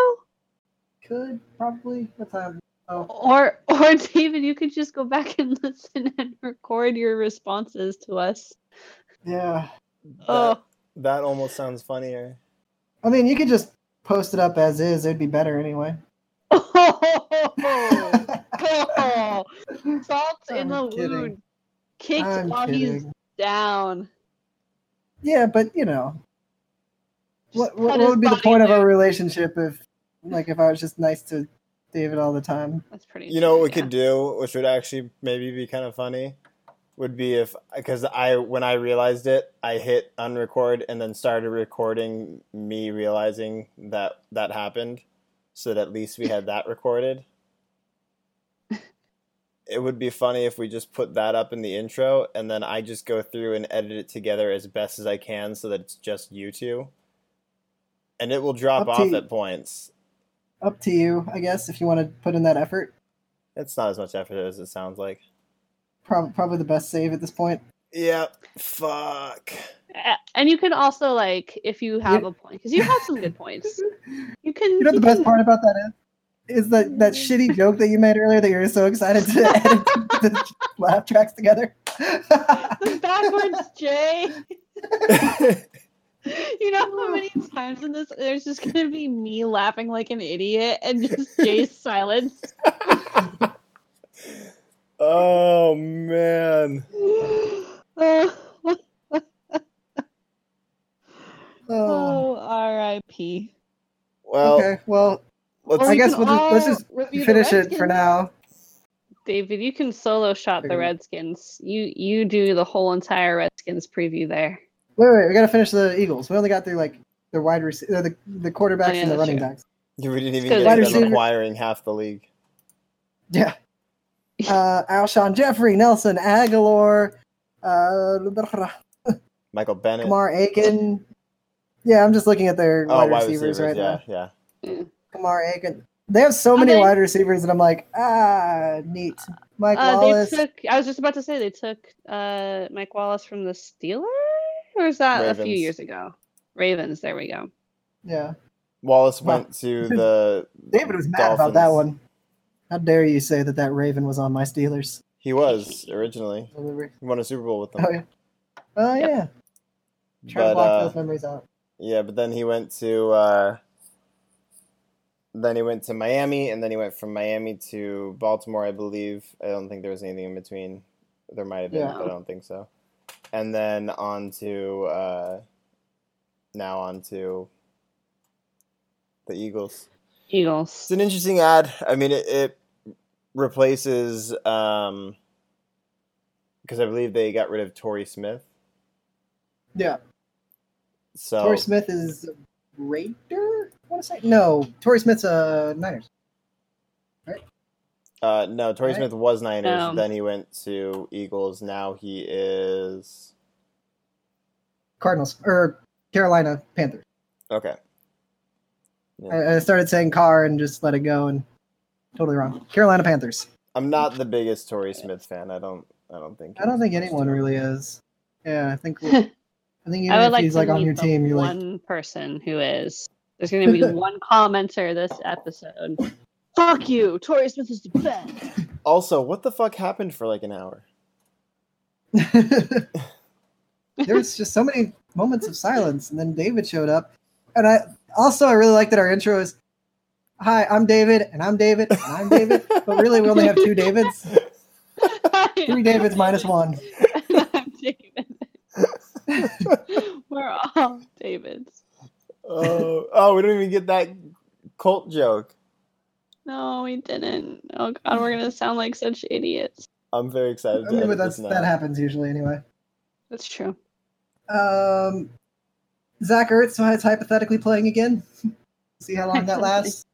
Could probably. What time? Oh, Or or [laughs] David, you could just go back and [laughs] listen and record your responses to us. yeah. That, Oh, that almost sounds funnier. I mean, you could just post it up as is. It'd be better anyway. [laughs] oh, salt in the kidding. wound. Kicked I'm while he's down. Yeah, but you know, what what, what would be the body point of our relationship if, like, if I was just nice to David all the time? That's pretty. You know what we yeah. could do, which would actually maybe be kind of funny, would be if because I when I realized it, I hit unrecord and then started recording me realizing that that happened, so that at least we had that recorded. It would be funny if we just put that up in the intro and then I just go through and edit it together as best as I can so that it's just you two. And it will drop Up off you. at points. Up to you, I guess, if you want to put in that effort. It's not as much effort as it sounds like. Prob- probably the best save at this point. Yep. Fuck. And you can also like if you have Yeah. a point because you have some good points. [laughs] You can. You know what the best can- part about that is? Is that that shitty joke that you made earlier that you're so excited to [laughs] edit the laugh tracks together? The backwards Jay. [laughs] [laughs] You know how many times in this there's just gonna be me laughing like an idiot and just Jay's [laughs] silence. [laughs] oh man. oh, oh, R.I.P. Well, okay. Well, let's I guess we'll just- let's just finish it for now. David, you can solo shot the Figure it out. Redskins. You you do the whole entire Redskins preview there. Wait, wait, we gotta finish the Eagles. We only got through like the wide receiver, the the quarterbacks Oh, yeah, and the running true. backs. we didn't even get Wide to them receiver- acquiring half the league. Yeah. Uh, Alshon Jeffery, Nelson Agholor, uh, [laughs] Michael Bennett. Kamar Aiken. Yeah, I'm just looking at their oh, wide, wide receivers, receivers. right yeah, now. yeah. Kamar Aiken. They have so many Okay. wide receivers that I'm like, ah, neat. Mike Uh, Wallace. they took. I was just about to say they took uh, Mike Wallace from the Steelers, or is that a few years ago? Ravens. There we go. Yeah. Wallace Well, went to [laughs] the. David was mad about that one. How dare you say that that Raven was on my Steelers? He was originally. He won a Super Bowl with them. Oh yeah. Oh, Yep. yeah. Trying to block uh, those memories out. yeah, but then he went to. Uh, then he went to Miami, and then he went from Miami to Baltimore, I believe. I don't think there was anything in between. There might have been, Yeah. but I don't think so. And then on to uh, now on to the Eagles. Eagles. It's an interesting ad. I mean, it, it replaces um because I believe they got rid of Torrey Smith. Yeah. So Torrey Smith is a Raider? I want to say no. Torrey Smith's a Niners. Uh, no, Torrey Right. Smith was Niners. No. Then he went to Eagles. Now he is Cardinals or Carolina Panthers. okay. I, I started saying Carr and just let it go and totally wrong. Carolina Panthers. I'm not the biggest Torrey Smith fan. I don't. I don't think. I don't think he's- anyone really is. Yeah, I think. [laughs] I think even I would if like he's like on your team, you're like, one person who is. There's going to be [laughs] one commenter this episode. Fuck you, Torrey Smith is the best. Also, what the fuck happened for like an hour? [laughs] there was just so many moments of silence, and then David showed up, and I also I really like that our intro is, "Hi, I'm David, and I'm David, and I'm David," but really we only have two Davids, [laughs] three Davids minus one. I'm [laughs] David. We're all Davids. Oh, oh, we don't even get that cult joke. No, we didn't. Oh god, we're gonna sound like such idiots. I'm very excited. I mean, but that's that happens usually anyway. That's true. Um, Zach Ertz is hypothetically playing again. [laughs] See how long that lasts.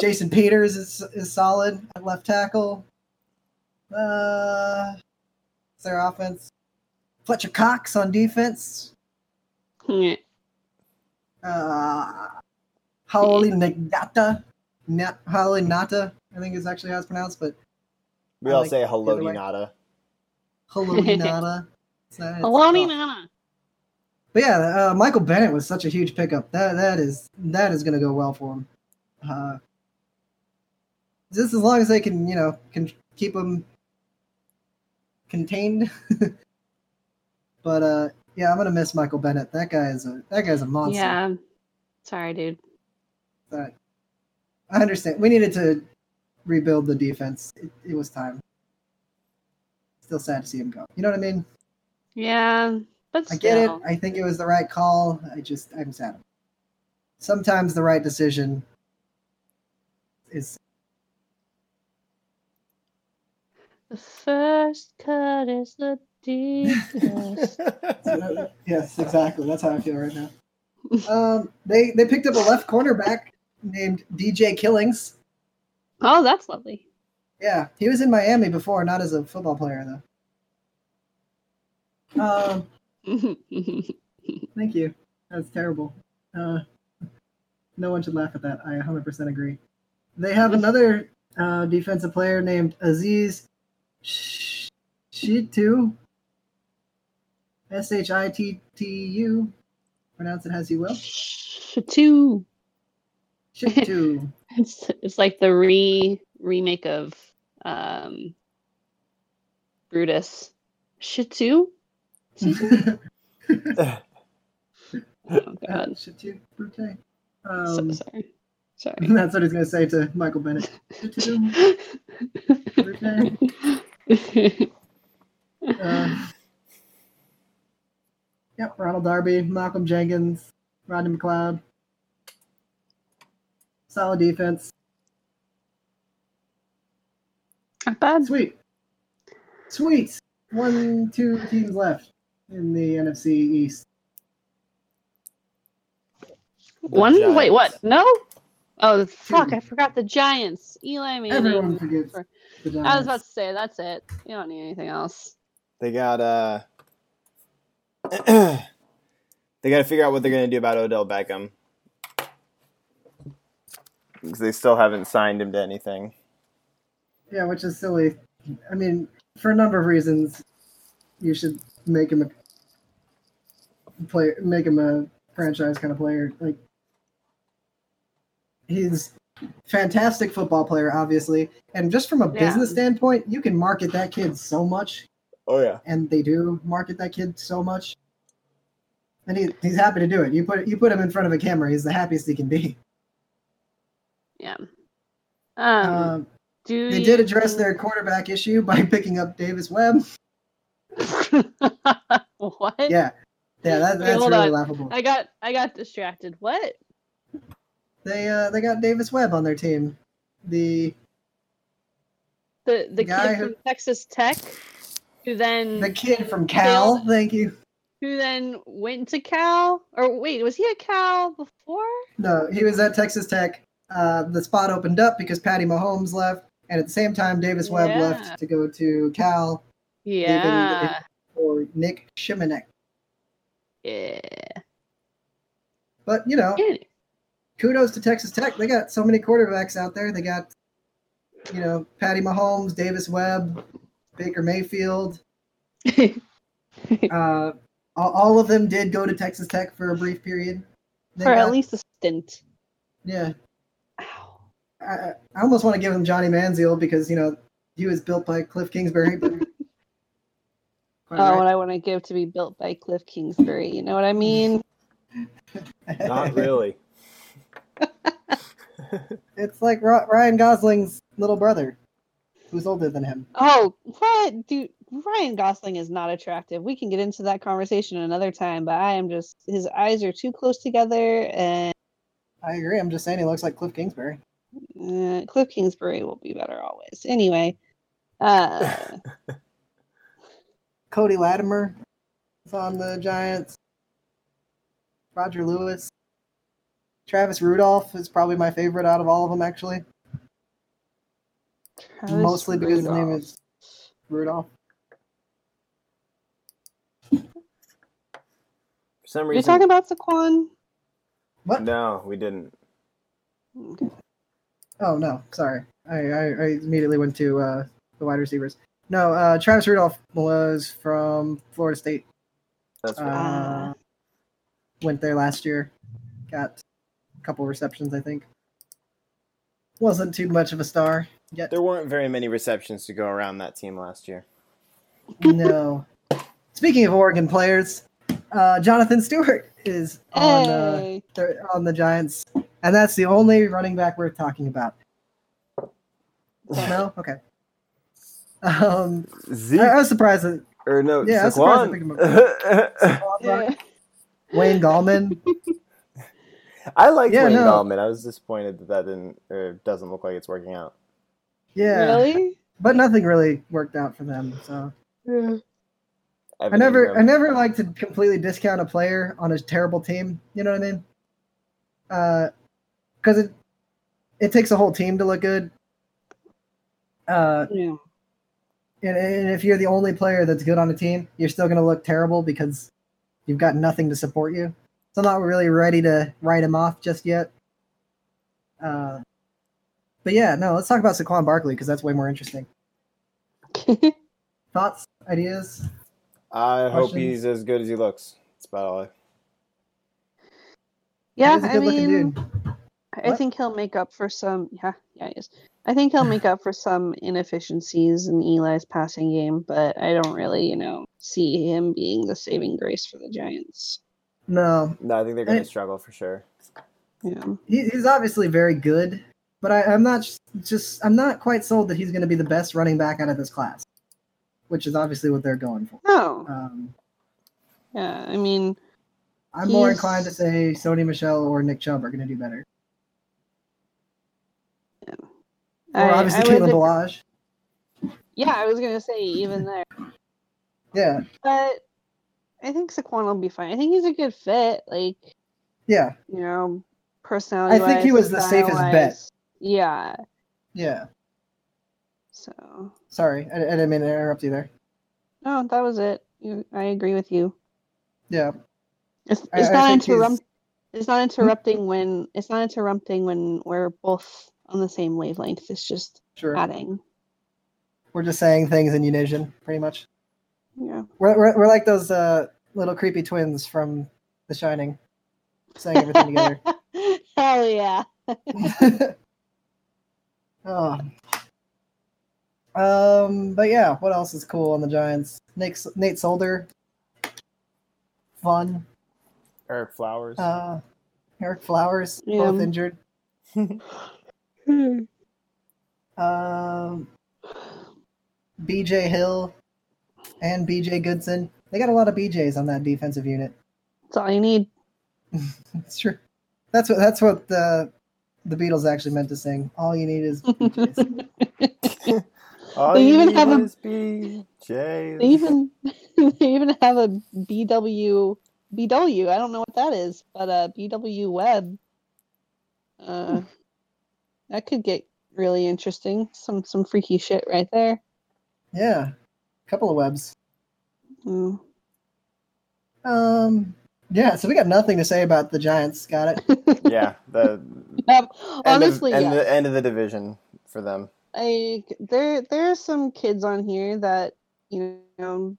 Jason Peters is is solid at left tackle. Uh, is their offense? Fletcher Cox on defense. Yeah. Uh, Holly Nagata. Na- Holly Nata, I think is actually how it's pronounced, but We I all like say the hello, other way. Nata. Hello, tough. But yeah, uh, Michael Bennett was such a huge pickup. That that is that is going to go well for him. Uh, just as long as they can, you know, can keep him contained. [laughs] but uh, yeah, I'm gonna miss Michael Bennett. That guy is a that guy's a monster. Yeah. Sorry, dude. But I understand. We needed to rebuild the defense. It, it was time. Still sad to see him go. You know what I mean? Yeah, but I get it. I think it was the right call. I just I'm sad. Sometimes the right decision is The first cut is the deepest. [laughs] yes, exactly. That's how I feel right now. Um, they they picked up a left cornerback named DJ Killings. oh, that's lovely. Yeah, he was in Miami before, not as a football player though. Um, [laughs] thank you. That's terrible. Uh, no one should laugh at that. I 100% agree. They have another uh, defensive player named Aziz Sh- Shittu. S H I T T U. Pronounce it as you will. Two. [laughs] It's it's like the re remake of um Brutus. Shitu? [laughs] Oh god. Shitu Brute. So Um, sorry. Sorry. [laughs] that's what he's going to say to Michael Bennett. Uh, yep, Ronald Darby, Malcolm Jenkins, Rodney McLeod. Solid defense. Not bad. Sweet. Sweet. One, two teams left in the NFC East. One wait, what? No? Oh [clears throat] fuck, I forgot the Giants. Eli Everyone forgets For- the I was about to say that's it. You don't need anything else. They got uh [clears throat] they got to figure out what they're going to do about Odell Beckham. Because they still haven't signed him to anything. Yeah, which is silly. I mean, for a number of reasons, you should make him a player, make him a franchise kind of player. Like, he's fantastic football player, obviously, and just from a Yeah. business standpoint, you can market that kid so much, Oh yeah. and they do market that kid so much. And he, he's happy to do it. You put you put him in front of a camera, he's the happiest he can be. Yeah. Um, Um, do they you did address their quarterback issue by [laughs] picking up Davis Webb. [laughs] what? Yeah, yeah, that, that's hold really on. laughable. I got I got distracted. What? They uh they got Davis Webb on their team. The The the kid who- from Texas Tech who then the kid from Cal, thank you. who then went to Cal or wait, was he at Cal before? No, he was at Texas Tech. Uh, the spot opened up because Patty Mahomes left, and at the same time, Davis Webb left to go to Cal Yeah. for Nick Shimonek. Yeah. But you know, kudos to Texas Tech. They got so many quarterbacks out there. They got, you know, Patty Mahomes, Davis Webb, Baker Mayfield. [laughs] Uh, all, all of them did go to Texas Tech for a brief period. They For got- at least a stint. yeah. Ow. I, I almost want to give him Johnny Manziel because you know he was built by Cliff Kingsbury. [laughs] But Oh, right. what I want to give to be built by Cliff Kingsbury. You know what I mean? [laughs] Not really. [laughs] it's like Ryan Gosling's little brother, who's older than him. Oh, what? Dude, Ryan Gosling is not attractive. We can get into that conversation another time, but I am just, his eyes are too close together, and I agree. I'm just saying he looks like Cliff Kingsbury. Uh, Kliff Kingsbury will be better always. Anyway, uh, [laughs] Cody Latimer is on the Giants. Roger Lewis. Travis Rudolph is probably my favorite out of all of them, actually. Travis Mostly because his name is Rudolph. For some Are you reason, talking about Saquon? What? no, we didn't. Okay. Oh no, sorry. I, I, I immediately went to uh, the wide receivers. No, uh, Travis Rudolph was from Florida State. That's Uh, right. Ah. Went there last year. Got a couple receptions, I think. Wasn't too much of a star yet. there weren't very many receptions to go around that team last year. no. Speaking of Oregon players, uh, Jonathan Stewart is on uh, Hey. thir- on the Giants, and that's the only running back worth talking about. No, okay. Um, Zeke I, I was surprised that or no, Yeah, I was surprised they Saquon. Yeah. [laughs] Wayne Gallman. I like Yeah, Wayne no. Gallman. I was disappointed that that didn't or doesn't look like it's working out. Yeah, Really? but nothing really worked out for them. So Yeah. I never, Ingram. I never like to completely discount a player on a terrible team. You know what I mean? Because it it takes a whole team to look good. Uh, Yeah. and, and if you're the only player that's good on a team, you're still going to look terrible because you've got nothing to support you. So I'm not really ready to write him off just yet. Uh, but yeah, no, let's talk about Saquon Barkley because that's way more interesting. [laughs] Thoughts, ideas? I hope he's as good as he looks. That's about all. I... yeah, He's a I good-looking mean, dude. I What? think he'll make up for some. Yeah, yeah, he is. I think he'll make up for some inefficiencies in Eli's passing game, but I don't really, you know, see him being the saving grace for the Giants. No, No, I think they're going to struggle for sure. Yeah. he, he's obviously very good, but I, I'm not just, just I'm not quite sold that he's going to be the best running back out of this class, which is obviously what they're going for. No. Um, Yeah. I mean, I'm more inclined to say Sony Michel or Nick Chubb are going to do better, Yeah. or I, obviously Kalen Ballage. Yeah, I was gonna say even there, Yeah, but I think Saquon will be fine. I think he's a good fit. Like yeah, you know, personality. I think he was the safest bet. Yeah. yeah. So Sorry, I, I didn't mean to interrupt you there. no, that was it. You, I agree with you. Yeah, It's, it's I not think he's- Hmm? interrupt. It's not interrupting when it's not interrupting when we're both on the same wavelength. It's just sure. adding. We're just saying things in unison, pretty much. Yeah. We're, we're, we're like those uh, little creepy twins from The Shining, saying everything together. [laughs] Hell yeah. [laughs] oh. Um, but yeah, what else is cool on the Giants? Nate, Nate Solder, fun. Ereck Flowers. Uh, Ereck Flowers, Yeah. both injured. [laughs] Um, BJ Hill and BJ Goodson. They got a lot of BJs on that defensive unit. That's all you need. [laughs] that's true. That's what that's what the the Beatles actually meant to sing. All you need is BJs. [laughs] All [laughs] they even have a- is They even they even have a BW BW. I don't know what that is, but a BW Webb. Uh, that could get really interesting. Some some freaky shit right there. Yeah, a couple of webs. Mm. Um, yeah. So we got nothing to say about the Giants. Got it. [laughs] Yeah, the Yep. end Honestly, of, yeah. end, the end of the division for them. Like there there are some kids on here that you know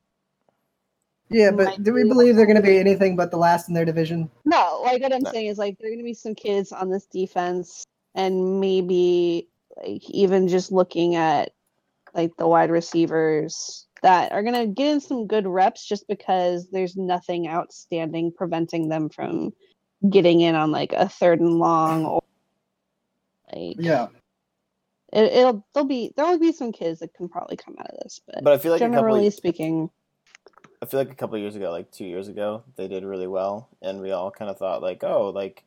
Yeah, but do we believe they're going to be anything but the last in their division? no like what i'm No. saying is like there are gonna be some kids on this defense and maybe like even just looking at like the wide receivers that are gonna get in some good reps just because there's nothing outstanding preventing them from getting in on like a third and long or like Yeah. It, it'll there'll be there'll be some kids that can probably come out of this but, But I feel like generally speaking I feel like a couple years ago, like two years ago, they did really well, and we all kind of thought like, oh, like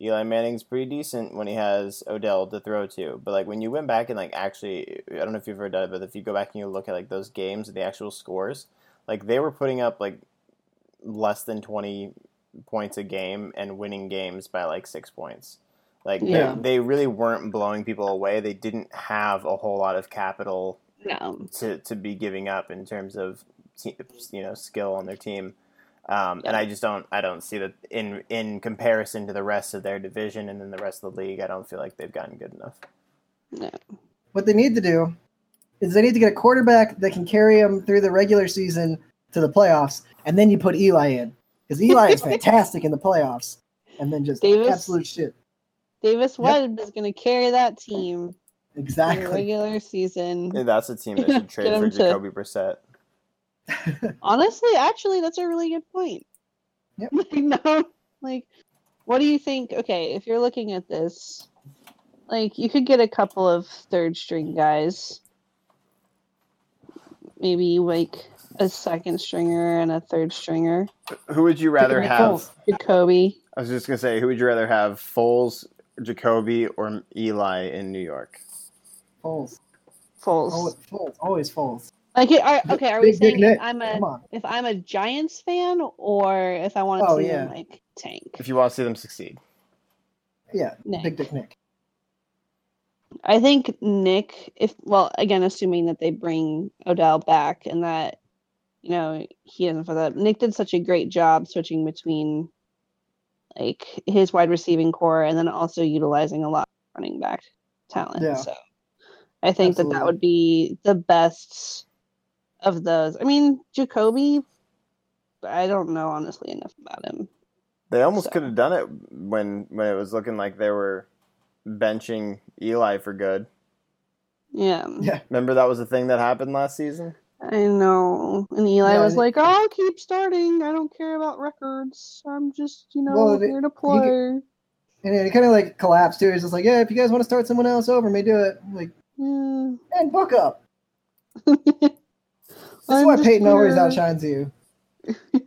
Eli Manning's pretty decent when he has Odell to throw to. But like when you went back and like actually, I don't know if you've ever done it, but if you go back and you look at like those games, and the actual scores, like they were putting up like less than twenty points a game and winning games by like six points. Like Yeah. they, they really weren't blowing people away. They didn't have a whole lot of capital no to, to be giving up in terms of you know skill on their team. Um, And I just don't I don't see that in in comparison to the rest of their division and then the rest of the league. I don't feel like they've gotten good enough. no What they need to do is they need to get a quarterback that can carry them through the regular season to the playoffs, and then you put Eli in because Eli is [laughs] fantastic in the playoffs, and then just Davis? absolute shit. Davis Yep. Webb is going to carry that team Exactly. regular season. And that's a team that should [laughs] trade for him to- Jacoby Brissett. [laughs] Honestly, actually, that's a really good point. Yep. [laughs] Like, no, like, what do you think? Okay, if you're looking at this, like, you could get a couple of third string guys, maybe like a second stringer and a third stringer. Who would you rather have? Oh, Jacoby. I was just gonna say, who would you rather have, Foles, Jacoby, or Eli in New York? Foles. Foles. Always Foles. Always Foles. Like, are, okay, are we Big saying Nick. if I'm a if I'm a Giants fan or if I want to Oh, see yeah. them like tank? If you want to see them succeed, Yeah. Nick. Big Dick Nick. I think Nick, if well, again, assuming that they bring Odell back and that you know he doesn't for that. Nick did such a great job switching between like his wide receiving core and then also utilizing a lot of running back talent. Yeah. So I think that that would be the best of those. I mean, Jacoby, I don't know honestly enough about him. they almost So- could have done it when when it was looking like they were benching Eli for good. Yeah. Yeah. Remember that was the thing that happened last season. I know. And Eli Yeah, was like, I'll keep starting. I don't care about records. I'm just, you know, Well, here to play. And it kind of like collapsed too. He's just like, yeah, if you guys want to start someone else over me, do it. I'm like, hmm. Yeah. and book up. [laughs] That's I'm why Peyton always here. outshines you. [laughs]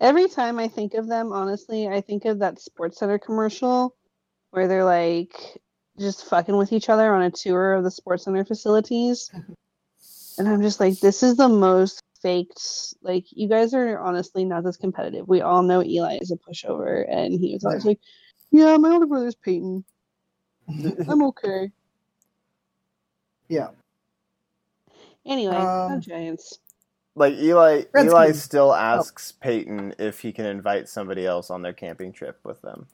Every time I think of them, honestly, I think of that Sports Center commercial where they're like just fucking with each other on a tour of the Sports Center facilities. [laughs] and I'm just like, this is the most faked. Like, you guys are honestly not this competitive. We all know Eli is a pushover. And he was always like, yeah, my older brother's Peyton. [laughs] I'm okay. Yeah. Anyway, go Um, Giants. Like Eli, Eli still asks Peyton if he can invite somebody else on their camping trip with them.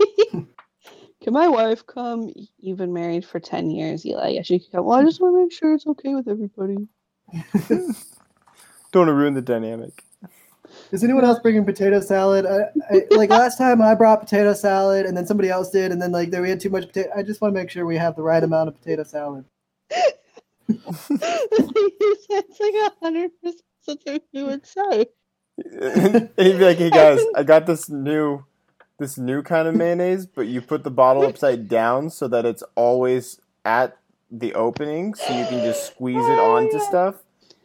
[laughs] Can my wife come? You've been married for 10 years, Eli. Yeah, she can come. Well, I just want to make sure it's okay with everybody. [laughs] Don't want to ruin the dynamic. Is anyone else bringing potato salad? I, I, like last time, I brought potato salad, and then somebody else did, and then like there we had too much potato. I just want to make sure we have the right amount of potato salad. [laughs] [laughs] it's like a hundred percent something we would say. and he'd be like, "Hey guys, I got this new, this new kind of mayonnaise, but you put the bottle upside down so that it's always at the opening, so you can just squeeze it oh, onto stuff.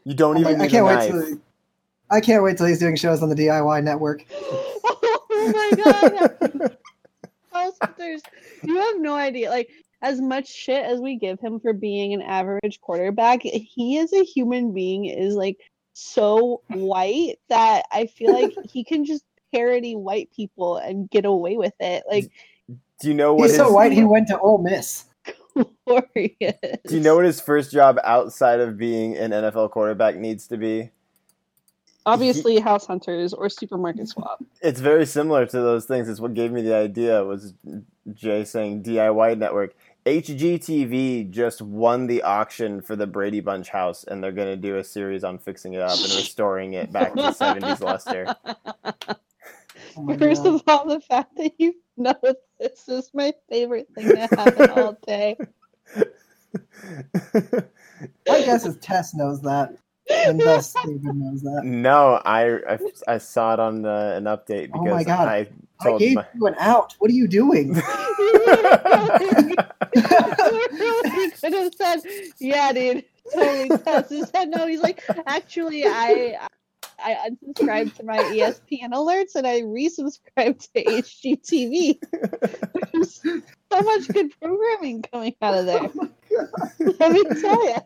You don't Oh my- even I can't a wait knife." till I can't wait till he's doing shows on the DIY network. [laughs] oh my god! [laughs] House Hunters, you have no idea. Like as much shit as we give him for being an average quarterback, he as a human being is like so white that I feel like he can just parody white people and get away with it. Like Do you know what He's his, so white he went to Ole Miss. Glorious. Do you know what his first job outside of being an NFL quarterback needs to be? Obviously, House Hunters or Supermarket Swap. [laughs] It's very similar to those things. It's what gave me the idea was Jay saying DIY network. HGTV just won the auction for the Brady Bunch house, and they're going to do a series on fixing it up and [laughs] restoring it back to 70s luster. [laughs] Oh First God. of all, the fact that you know this is my favorite thing to happen all [laughs] day. My guess is Tess knows that, and thus David knows that. no, I, I I saw it on the, an update Oh because my God. I I gave my. you an out. What are you doing? he could have said, "Yeah, dude, totally." Tess. He said no. He's like, actually, I I unsubscribed to my ESPN alerts and I resubscribed to HGTV. There's so much good programming coming out of there. Oh. [laughs] Let me tell you.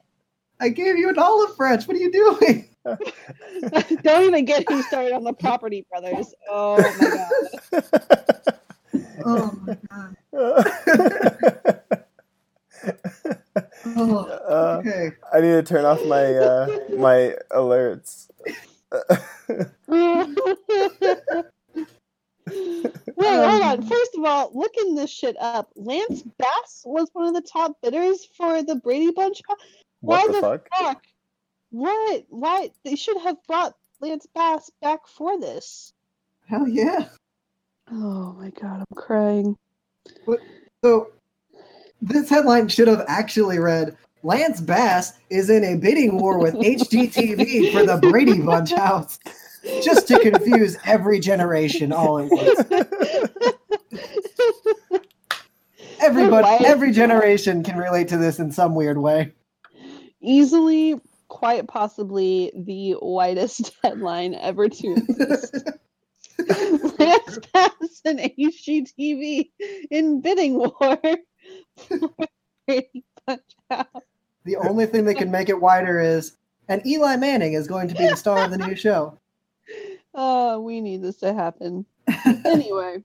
I gave you an olive branch. What are you doing? [laughs] Don't even get me started on the Property Brothers. Oh my god. Oh my God. [laughs] Oh, Uh, okay. I need to turn off my uh, my alerts. [laughs] Wait, hold on. First of all, looking this shit up, Lance Bass was one of the top bidders for the Brady Bunch. co- what Why the the fuck? Fuck. What? Why? They should have brought Lance Bass back for this. Hell yeah. Oh my god, I'm crying. So this headline should have actually read Lance Bass is in a bidding war with HGTV for the Brady Bunch house. Just to confuse every generation all at once. Everybody every generation can relate to this in some weird way. Easily, quite possibly, the whitest [laughs] headline ever to exist. [laughs] Lance Bass and HGTV in bidding war [laughs] for [laughs] Brady The only thing that can make it wider is and Eli Manning is going to be the star of the new show. [laughs] Oh, we need this to happen. [laughs] Anyway,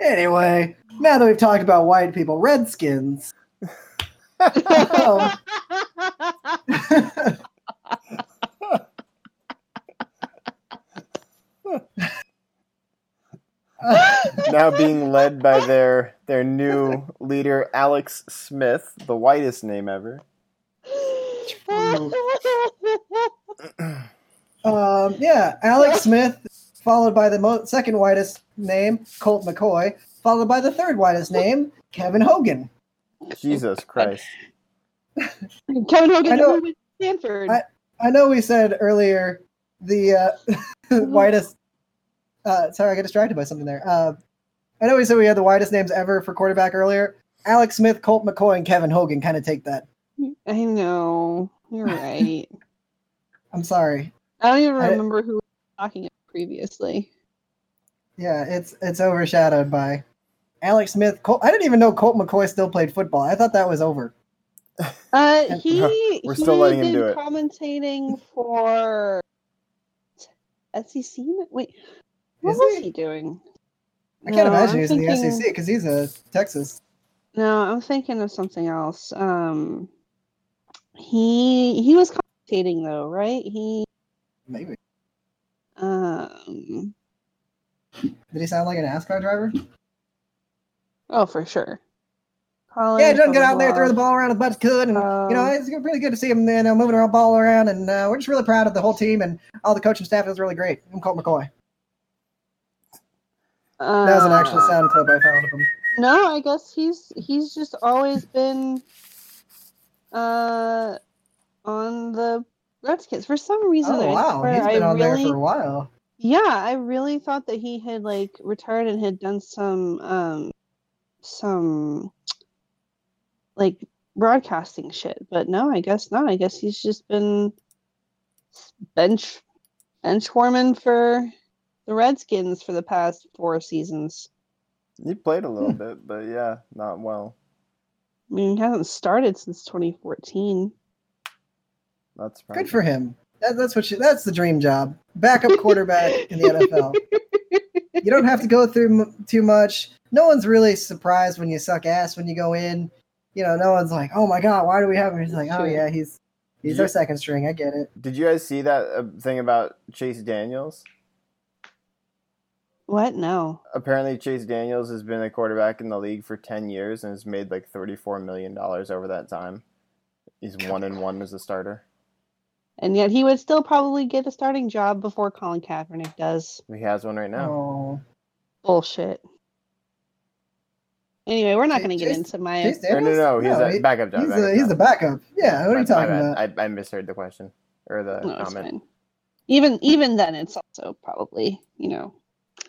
Anyway, now that we've talked about white people, Redskins. Um, now being led by their their new leader Alex Smith, the whitest name ever. [laughs] um, yeah, Alex Smith, followed by the mo- second whitest name, Colt McCoy, followed by the third whitest name, Kevin Hogan. Jesus Christ. Kevin Hogan I know- went Stanford. I- I know we said earlier the uh, [laughs] whitest. Uh, sorry, I got distracted by something there. Uh, I know we said we had the widest names ever for quarterback earlier. Alex Smith, Colt McCoy, and Kevin Hogan kind of take that. I know. You're [laughs] right. I'm sorry. I don't even I- remember who we were talking about previously. Yeah, it's it's overshadowed by Alex Smith. Colt, I didn't even know Colt McCoy still played football. I thought that was over. Uh, [laughs] And- he [laughs] We're he still letting him do it. commentating for SEC. Wait, what Is was he? he doing? I can't No, imagine I'm he's in the thinking- SEC because he's a Texas. No, I'm thinking of something else. Um, he he was commentating though, right? He Maybe. um Did he sound like an NASCAR driver? oh for sure. yeah, College, doesn't get out there, throw the ball around as much as could, and you know Um, it's really good to see him you know, moving around, ball around, and uh, we're just really proud of the whole team and all the coaching staff. It was really great. I'm Colt McCoy. Blah. That was an actual Uh, sound clip I found of him. No, I guess he's he's just always been uh on the Redskins for some reason. Oh I wow, he's I been on there for a while. Yeah, I really thought that he had like retired and had done some um some like broadcasting shit, but no, I guess not. I guess he's just been bench bench warming for the Redskins for the past four seasons. He played a little bit, but yeah, not well. I mean, he hasn't started since 2014. That's Good for him. That, that's what you, that's the dream job. Backup quarterback in the NFL. You don't have to go through m- too much. No one's really surprised when you suck ass when you go in. you know, no one's like, oh my god, why do we have him? He's like, oh yeah, he's he's Yeah. our second string. I get it. Did you guys see that uh, thing about Chase Daniels? What? No. Apparently, Chase Daniels has been a quarterback in the league for ten years and has made like thirty-four million dollars over that time. He's one and one as a starter. And yet he would still probably get a starting job before Colin Kaepernick does. He has one right now. Oh, Bullshit. Anyway, we're not going to get into my. Chase Or no, Daniels? no, he's a he- backup job. He's backup the he's job. the backup. Yeah, what are you My- my talking about? I, I misheard the question or the No, comment. Even even then, it's also probably you know.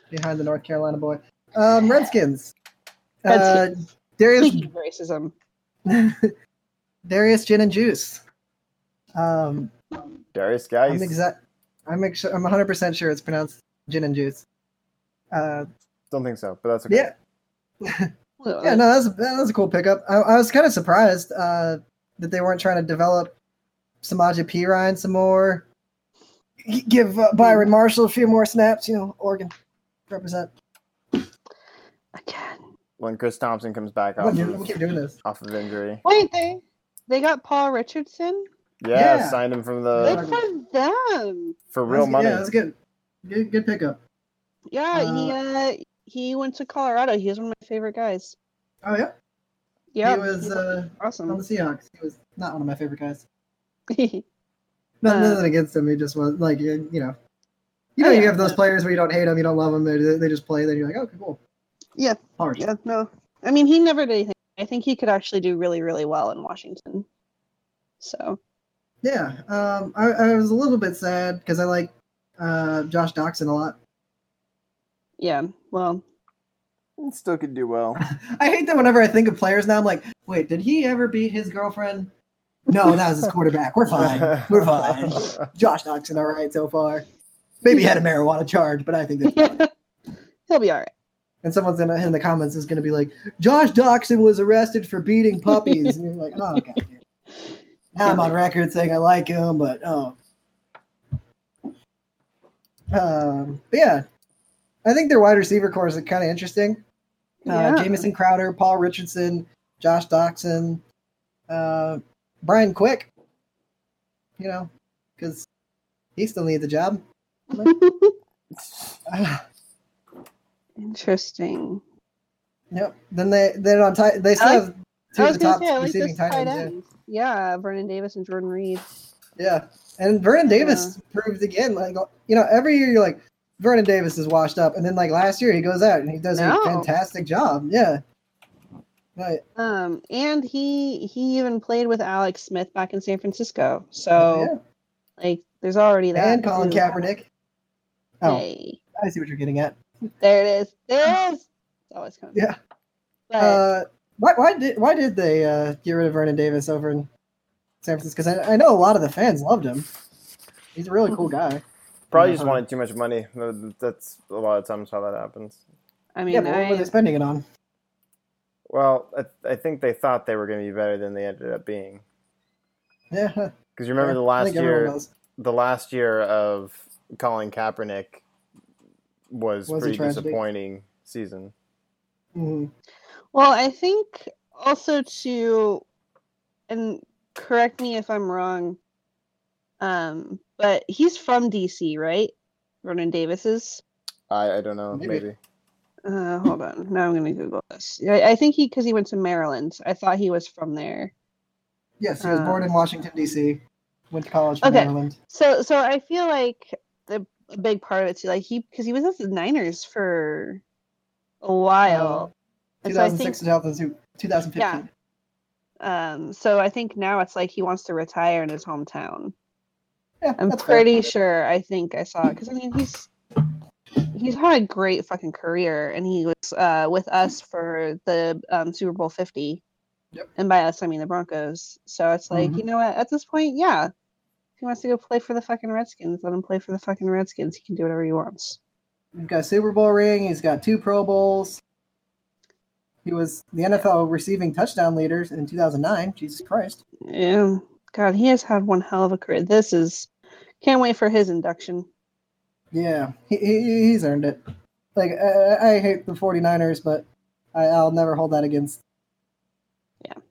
Behind the North Carolina boy. Um, Redskins. Uh, Derrius racism, [laughs] Derrius Gin and Juice. Um, Derrius I'm exact. I'm ex- I'm 100 percent sure it's pronounced Gin and Juice. Uh, Don't think so, but that's okay. yeah, yeah, no, that's that was a cool pickup. I, I was kind of surprised uh, that they weren't trying to develop Samaje Perine some more. G- Give uh, Byron Marshall a few more snaps. You know, Oregon represent. Again. When Chris Thompson comes back What, off we of, keep doing this. off of injury, Wait, they they got Paul Richardson. yeah, Yeah. signed him from the. Good the for them. for real That's- money. Yeah, that's good. Good, good pickup. Yeah, he uh he went to Colorado. He was one of my favorite guys. Oh yeah, Yeah, he was uh, on the Seahawks. He was not one of my favorite guys. [laughs] Nothing, Uh, nothing against him. He just was like you you know. You know, Oh, you have those players where you don't hate them, you don't love them. They they just play. Then you're like, okay, cool. Yeah. Hard. yeah, no. I mean, he never did anything. I think he could actually do really, really well in Washington. So Yeah, um, I, I was a little bit sad because I like uh, Josh Doctson a lot. yeah, well, Still could do well. [laughs] I hate that whenever I think of players now, I'm like, wait, did he ever beat his girlfriend? No, that was his quarterback. We're fine. We're fine. [laughs] Josh Doctson, all right so far. Maybe had a marijuana charge, but I think that's [laughs] he'll be all right. And someone's in, in the comments is going to be like, Josh Doctson was arrested for beating puppies. And you're like, oh, okay. [laughs] Now I'm on record saying I like him, but oh. Um, but yeah, I think their wide receiver core is kind of interesting. Uh, Yeah. Jamison Crowder, Paul Richardson, Josh Doctson, uh, Brian Quick. You know, because he still needs a job. [sighs] Interesting. yep. Then they then on tight they still like- have two of the top say, I like receiving tight tight ends. ends. Yeah, Vernon Davis and Jordan Reed. Yeah. yeah, and Vernon Davis proved again, like you know, every year you're like Vernon Davis is washed up, and then like last year he goes out and he does No. a fantastic job. Yeah. Right. Um, and he he even played with Alex Smith back in San Francisco. So Oh, yeah. like, there's already that. And Colin too. Kaepernick. Oh, Hey, I see what you're getting at. there it is. There it is. It's always coming. Yeah. But Uh, why, why did why did they uh, get rid of Vernon Davis over in San Francisco? Because I, I know a lot of the fans loved him. He's a really cool guy. Probably just Uh-huh. wanted too much money. That's a lot of times how that happens. I mean, yeah, but what were they spending it on? Well, I, I think they thought they were going to be better than they ended up being. Yeah. [laughs] Because you remember the last year, the last year of Colin Kaepernick was, Was pretty disappointing season. Mhm. well, I think also to, and correct me if I'm wrong. Um, but he's from DC, right? Vernon Davis is. I, I don't know, Maybe. Uh, hold on. Now I'm gonna Google this. I, I think he because he went to Maryland. I thought he was from there. Yes, he was Uh, born in Washington D.C. Went to college in Okay. Maryland. So so I feel like the a big part of it too, like he because he was at the Niners for a while. So 2006 think- 2002 2015. Yeah. Um, so I think now it's like he wants to retire in his hometown. Yeah, I'm that's fair. pretty sure. I think I saw it because I mean he's he's had a great fucking career, and he was uh, with us for the um, Super Bowl Fifty. Yep. And by us, I mean the Broncos. So it's like Mhm. you know what? At this point, yeah, if he wants to go play for the fucking Redskins, let him play for the fucking Redskins. He can do whatever he wants. He's got a Super Bowl ring. He's got two Pro Bowls. He was the NFL receiving touchdown leaders in 2009. Jesus Christ. Yeah. God, he has had one hell of a career. This is can't wait for his induction. Yeah, he, he, he's earned it. Like, I, I hate the 49ers, but I, I'll never hold that against What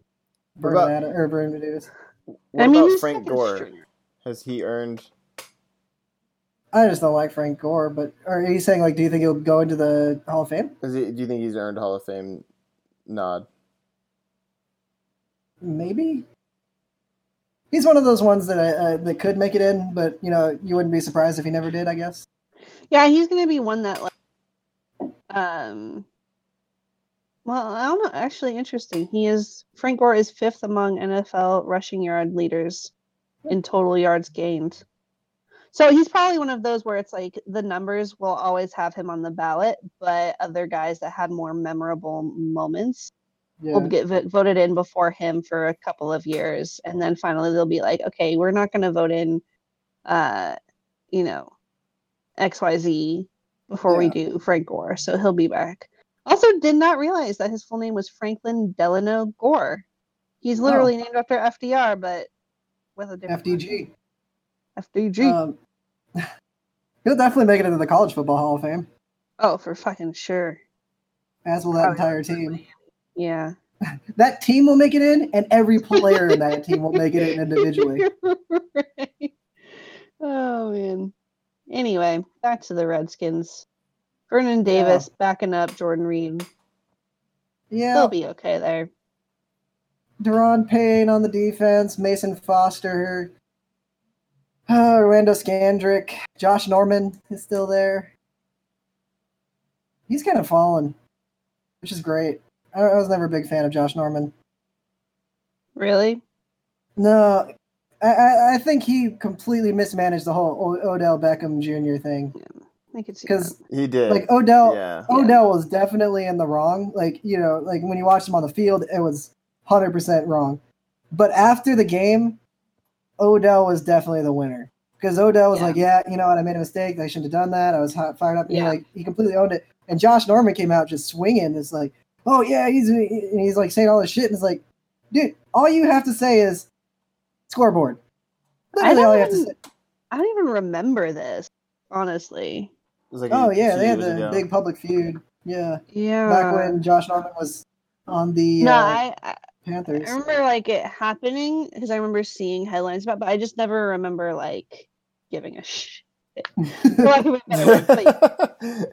Vernon about, Ad- or Vernon Davis. what I mean, about Frank Gore? stringer. Has he earned? I just don't like Frank Gore, but are you saying like, do you think he'll go into the Hall of Fame? Is he? Do you think he's earned Hall of Fame nod? Maybe. He's one of those ones that uh, that could make it in, but you know, you wouldn't be surprised if he never did. I guess. Yeah, he's gonna be one that like um well, I don't know. Actually, interesting. He is Frank Gore is fifth among NFL rushing yard leaders in total yards gained. So he's probably one of those where it's like the numbers will always have him on the ballot, but other guys that had more memorable moments Yeah. will get vo- voted in before him for a couple of years, and then finally they'll be like, okay, we're not going to vote in, uh, you know, X Y Z before we do Frank Gore, so he'll be back. Also, did not realize that his full name was Franklin Delano Gore. He's literally named after FDR, but with a different FDG. FDG. Um, [laughs] he'll definitely make it into the College Football Hall of Fame, oh, for fucking sure. as will that Oh, entire team. Yeah. [laughs] That team will make it in, and every player in that team will make it in individually. [laughs] Right. Oh man. Anyway, back to the Redskins. Vernon Davis backing up Jordan Reed. Yeah, They'll be okay there. Da'Ron Payne on the defense, Mason Foster, uh, Orlando Scandrick, Josh Norman is still there. He's kind of fallen, which is great. I, I was never a big fan of Josh Norman. Really? No, I, I, I think he completely mismanaged the whole o- Odell Beckham Jr. thing I could see because He did. like Odell, yeah. Odell was definitely in the wrong. Like, you know, like when you watched him on the field, it was 100% wrong. But after the game, Odell was definitely the winner. Because Odell was Yeah. like, yeah, you know what, I made a mistake. I shouldn't have done that. I was hot, fired up. And he, Yeah. like, he completely owned it. And Josh Norman came out just swinging. It's like, oh, yeah, he's, and he's like saying all this shit. And it's like, dude, all you have to say is scoreboard. I all don't you have to even- say. I don't even remember this, honestly. It was like Oh, a- yeah, they had the ago. big public feud. Yeah. Yeah. Back when Josh Norman was on the no, uh, I, I Panthers. I remember like it happening because I remember seeing headlines about, but I just never remember like giving a shit. For lack of a better word, like, [laughs]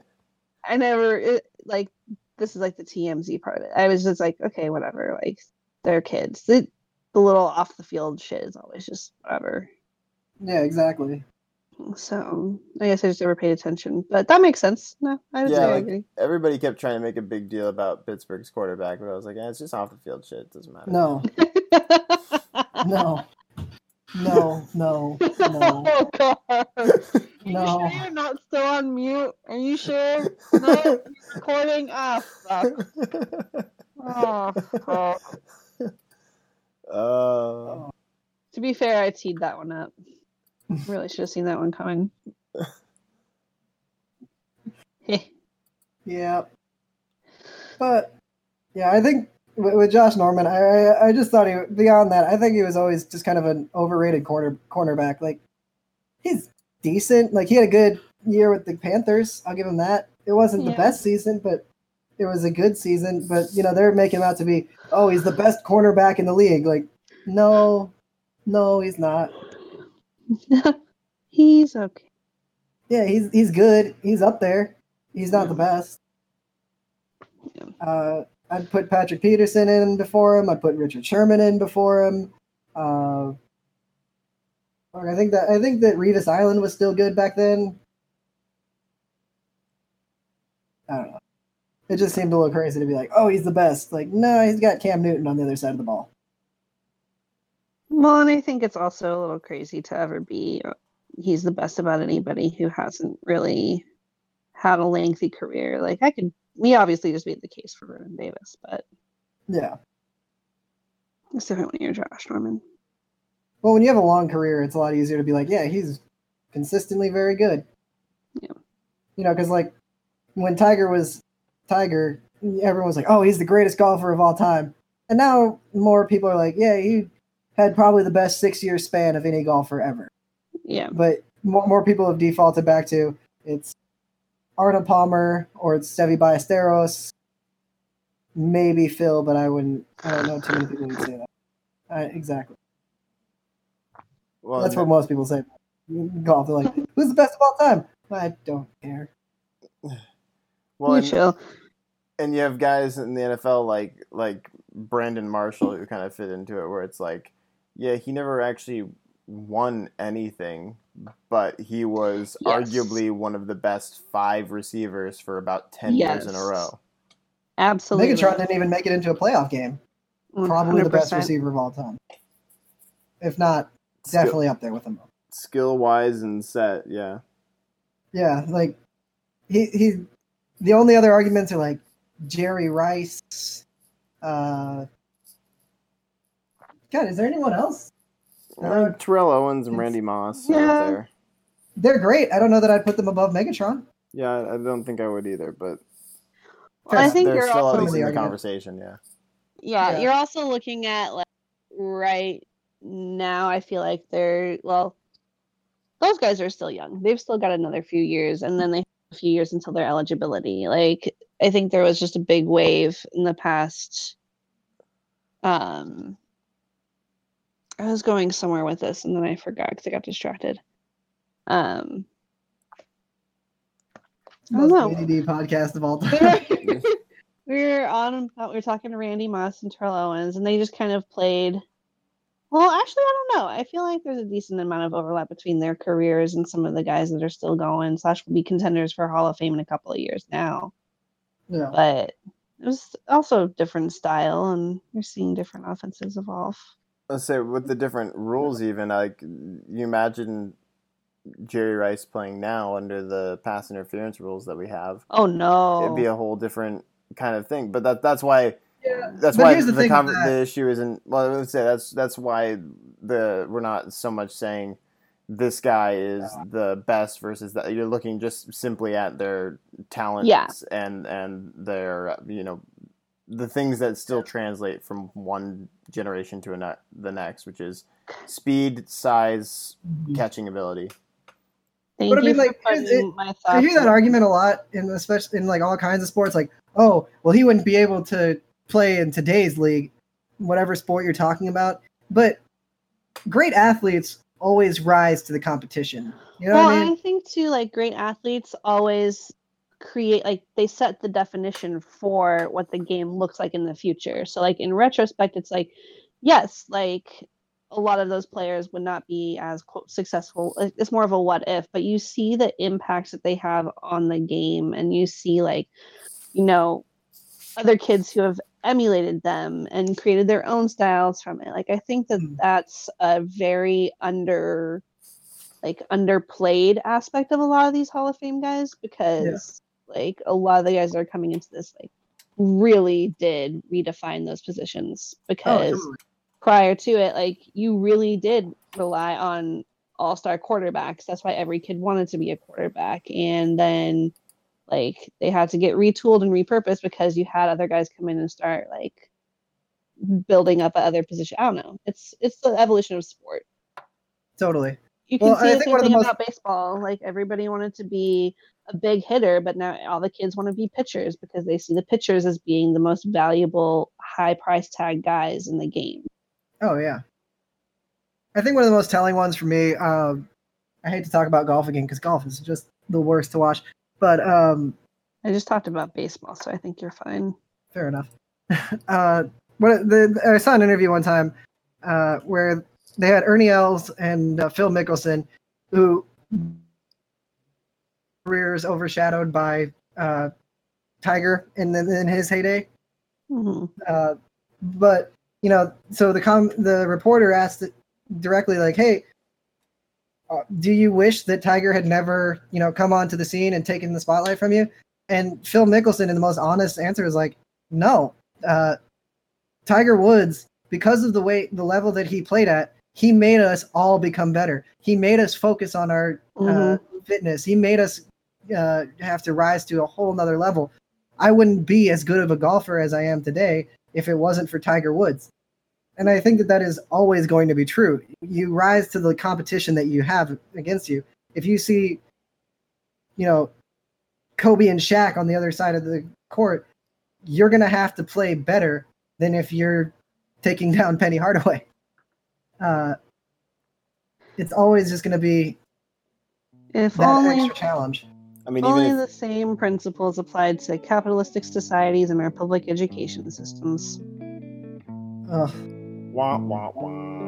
I never it, like this is like the TMZ part of it. I was just like, okay, whatever. Like they're kids. The, the little off the field shit is always just whatever. yeah, exactly. So I guess I just never paid attention, but that makes sense. No, I was Yeah, yeah, like- agree. Everybody kept trying to make a big deal about Pittsburgh's quarterback, but I was like, yeah, it's just off the field shit. It doesn't matter. No, [laughs] no, no, no, no, [laughs] Oh god. Are [laughs] you sure you're not still on mute? Are you sure? No, you're recording. Ah, fuck. Oh, fuck. Uh, To be fair, I teed that one up. Really should have seen that one coming. [laughs] Yeah. But yeah, I think with, with Josh Norman, I, I just thought he beyond that, I think he was always just kind of an overrated corner cornerback. Like he's decent. Like he had a good year with the Panthers. I'll give him that. It wasn't the best season, but it was a good season. But you know they're making him out to be, oh, he's the best cornerback in the league. Like no, no, he's not. [laughs] He's okay. Yeah, he's he's good. He's up there. He's not the best. Yeah. Uh, I'd put Patrick Peterson in before him. I'd put Richard Sherman in before him. Uh, I think that I think that Revis Island was still good back then. I don't know. It just seemed a little crazy to be like, oh, he's the best. Like, no, he's got Cam Newton on the other side of the ball. Well, and I think it's also a little crazy to ever be he's the best about anybody who hasn't really had a lengthy career. Like I can we obviously just made the case for Vernon Davis, but Yeah. it's different when you're Josh Norman. Well, when you have a long career, it's a lot easier to be like, yeah, he's consistently very good. Yeah. You know, because like when Tiger was Tiger, everyone was like, oh, he's the greatest golfer of all time. And now more people are like, yeah, he had probably the best six year span of any golfer ever. Yeah. But more, more people have defaulted back to it's Arnold Palmer or it's Stevie Ballesteros, maybe Phil, but I wouldn't, I don't know too many people would say that. Uh, exactly. Well, That's what most people say. Golf. They're like, "Who's the best of all time?" I don't care. [sighs] well, you and, chill. and you have guys in the NFL like like Brandon Marshall who kind of fit into it, where it's like, yeah, he never actually won anything, but he was Yes. arguably one of the best five receivers for about ten years in a row. Absolutely. Megatron didn't even make it into a playoff game. Probably the best receiver of all time, if not definitely up there with him. skill wise and set, yeah. Yeah, like he he. The only other arguments are like Jerry Rice. Uh, God, is there anyone else? Uh, Terrell Owens and Randy Moss Yeah. there. They're great. I don't know that I'd put them above Megatron. Yeah, I I don't think I would either, but Well, I think you're still also at least in the argument. conversation. Yeah. yeah, Yeah. you're also looking at like right now I feel like they're well those guys are still young. They've still got another few years and then they have a few years until their eligibility. Like I think there was just a big wave in the past um I was going somewhere with this and then I forgot because I got distracted. Um I don't know. ADD podcast of all [laughs] time. [laughs] we were on we were talking to Randy Moss and Terrell Owens, and they just kind of played. Well, actually, I don't know. I feel like there's a decent amount of overlap between their careers and some of the guys that are still going slash will be contenders for Hall of Fame in a couple of years now. yeah. But it was also a different style, and you're seeing different offenses evolve. Let's say with the different rules, even like you imagine Jerry Rice playing now under the pass interference rules that we have. Oh no! It'd be a whole different kind of thing. But that that's why Yeah. that's But why the, the thing con- with that. the issue isn't. Well, let's say that's that's why the we're not so much saying this guy is the best versus that. You're looking just simply at their talents Yeah. and and their you know the things that still translate from one generation to ano- the next, which is speed, size, mm-hmm. catching ability. Thank But I mean, like, it- my. I hear that argument a lot in especially in like all kinds of sports. Like, oh, well, he wouldn't be able to play in today's league, whatever sport you're talking about. But great athletes always rise to the competition. You know well, what I mean? I think too, like great athletes always create like they set the definition for what the game looks like in the future. So like in retrospect, it's like, yes, like a lot of those players would not be as quote successful. It's more of a what if, but you see the impacts that they have on the game, and you see like, you know, other kids who have emulated them and created their own styles from it. Like I think that Mm. that's a very under like underplayed aspect of a lot of these Hall of Fame guys because like a lot of the guys that are coming into this like really did redefine those positions Oh, because totally. prior to it like you really did rely on all-star quarterbacks that's why every kid wanted to be a quarterback and then like they had to get retooled and repurposed because you had other guys come in and start like building up at other position i don't know it's it's the evolution of sport totally. You can Well, see I the same one of the thing most- about baseball. Like everybody wanted to be a big hitter, but now all the kids want to be pitchers because they see the pitchers as being the most valuable, high price tag guys in the game. Oh yeah. I think one of the most telling ones for me. Um, I hate to talk about golf again because golf is just the worst to watch. But um, I just talked about baseball, so I think you're fine. fair enough. [laughs] uh, what the I saw an interview one time uh, where they had Ernie Els and uh, Phil Mickelson, who careers overshadowed by uh, Tiger in in his heyday. Mhm. Uh, but you know, so the com the reporter asked it directly, like, "Hey, uh, do you wish that Tiger had never, you know, come onto the scene and taken the spotlight from you?" And Phil Mickelson, in the most honest answer, is like, "No. Uh, Tiger Woods, because of the way the level that he played at, he made us all become better. He made us focus on our uh, fitness. He made us uh, have to rise to a whole nother level. I wouldn't be as good of a golfer as I am today if it wasn't for Tiger Woods. And I think that that is always going to be true. You rise to the competition that you have against you. If you see, you know, Kobe and Shaq on the other side of the court, you're going to have to play better than if you're taking [laughs] down Penny Hardaway. Uh, it's always just going to be If that only extra challenge. I mean, only even if, the same principles applied to capitalistic societies and our public education systems. Ugh. wah, wah, wah.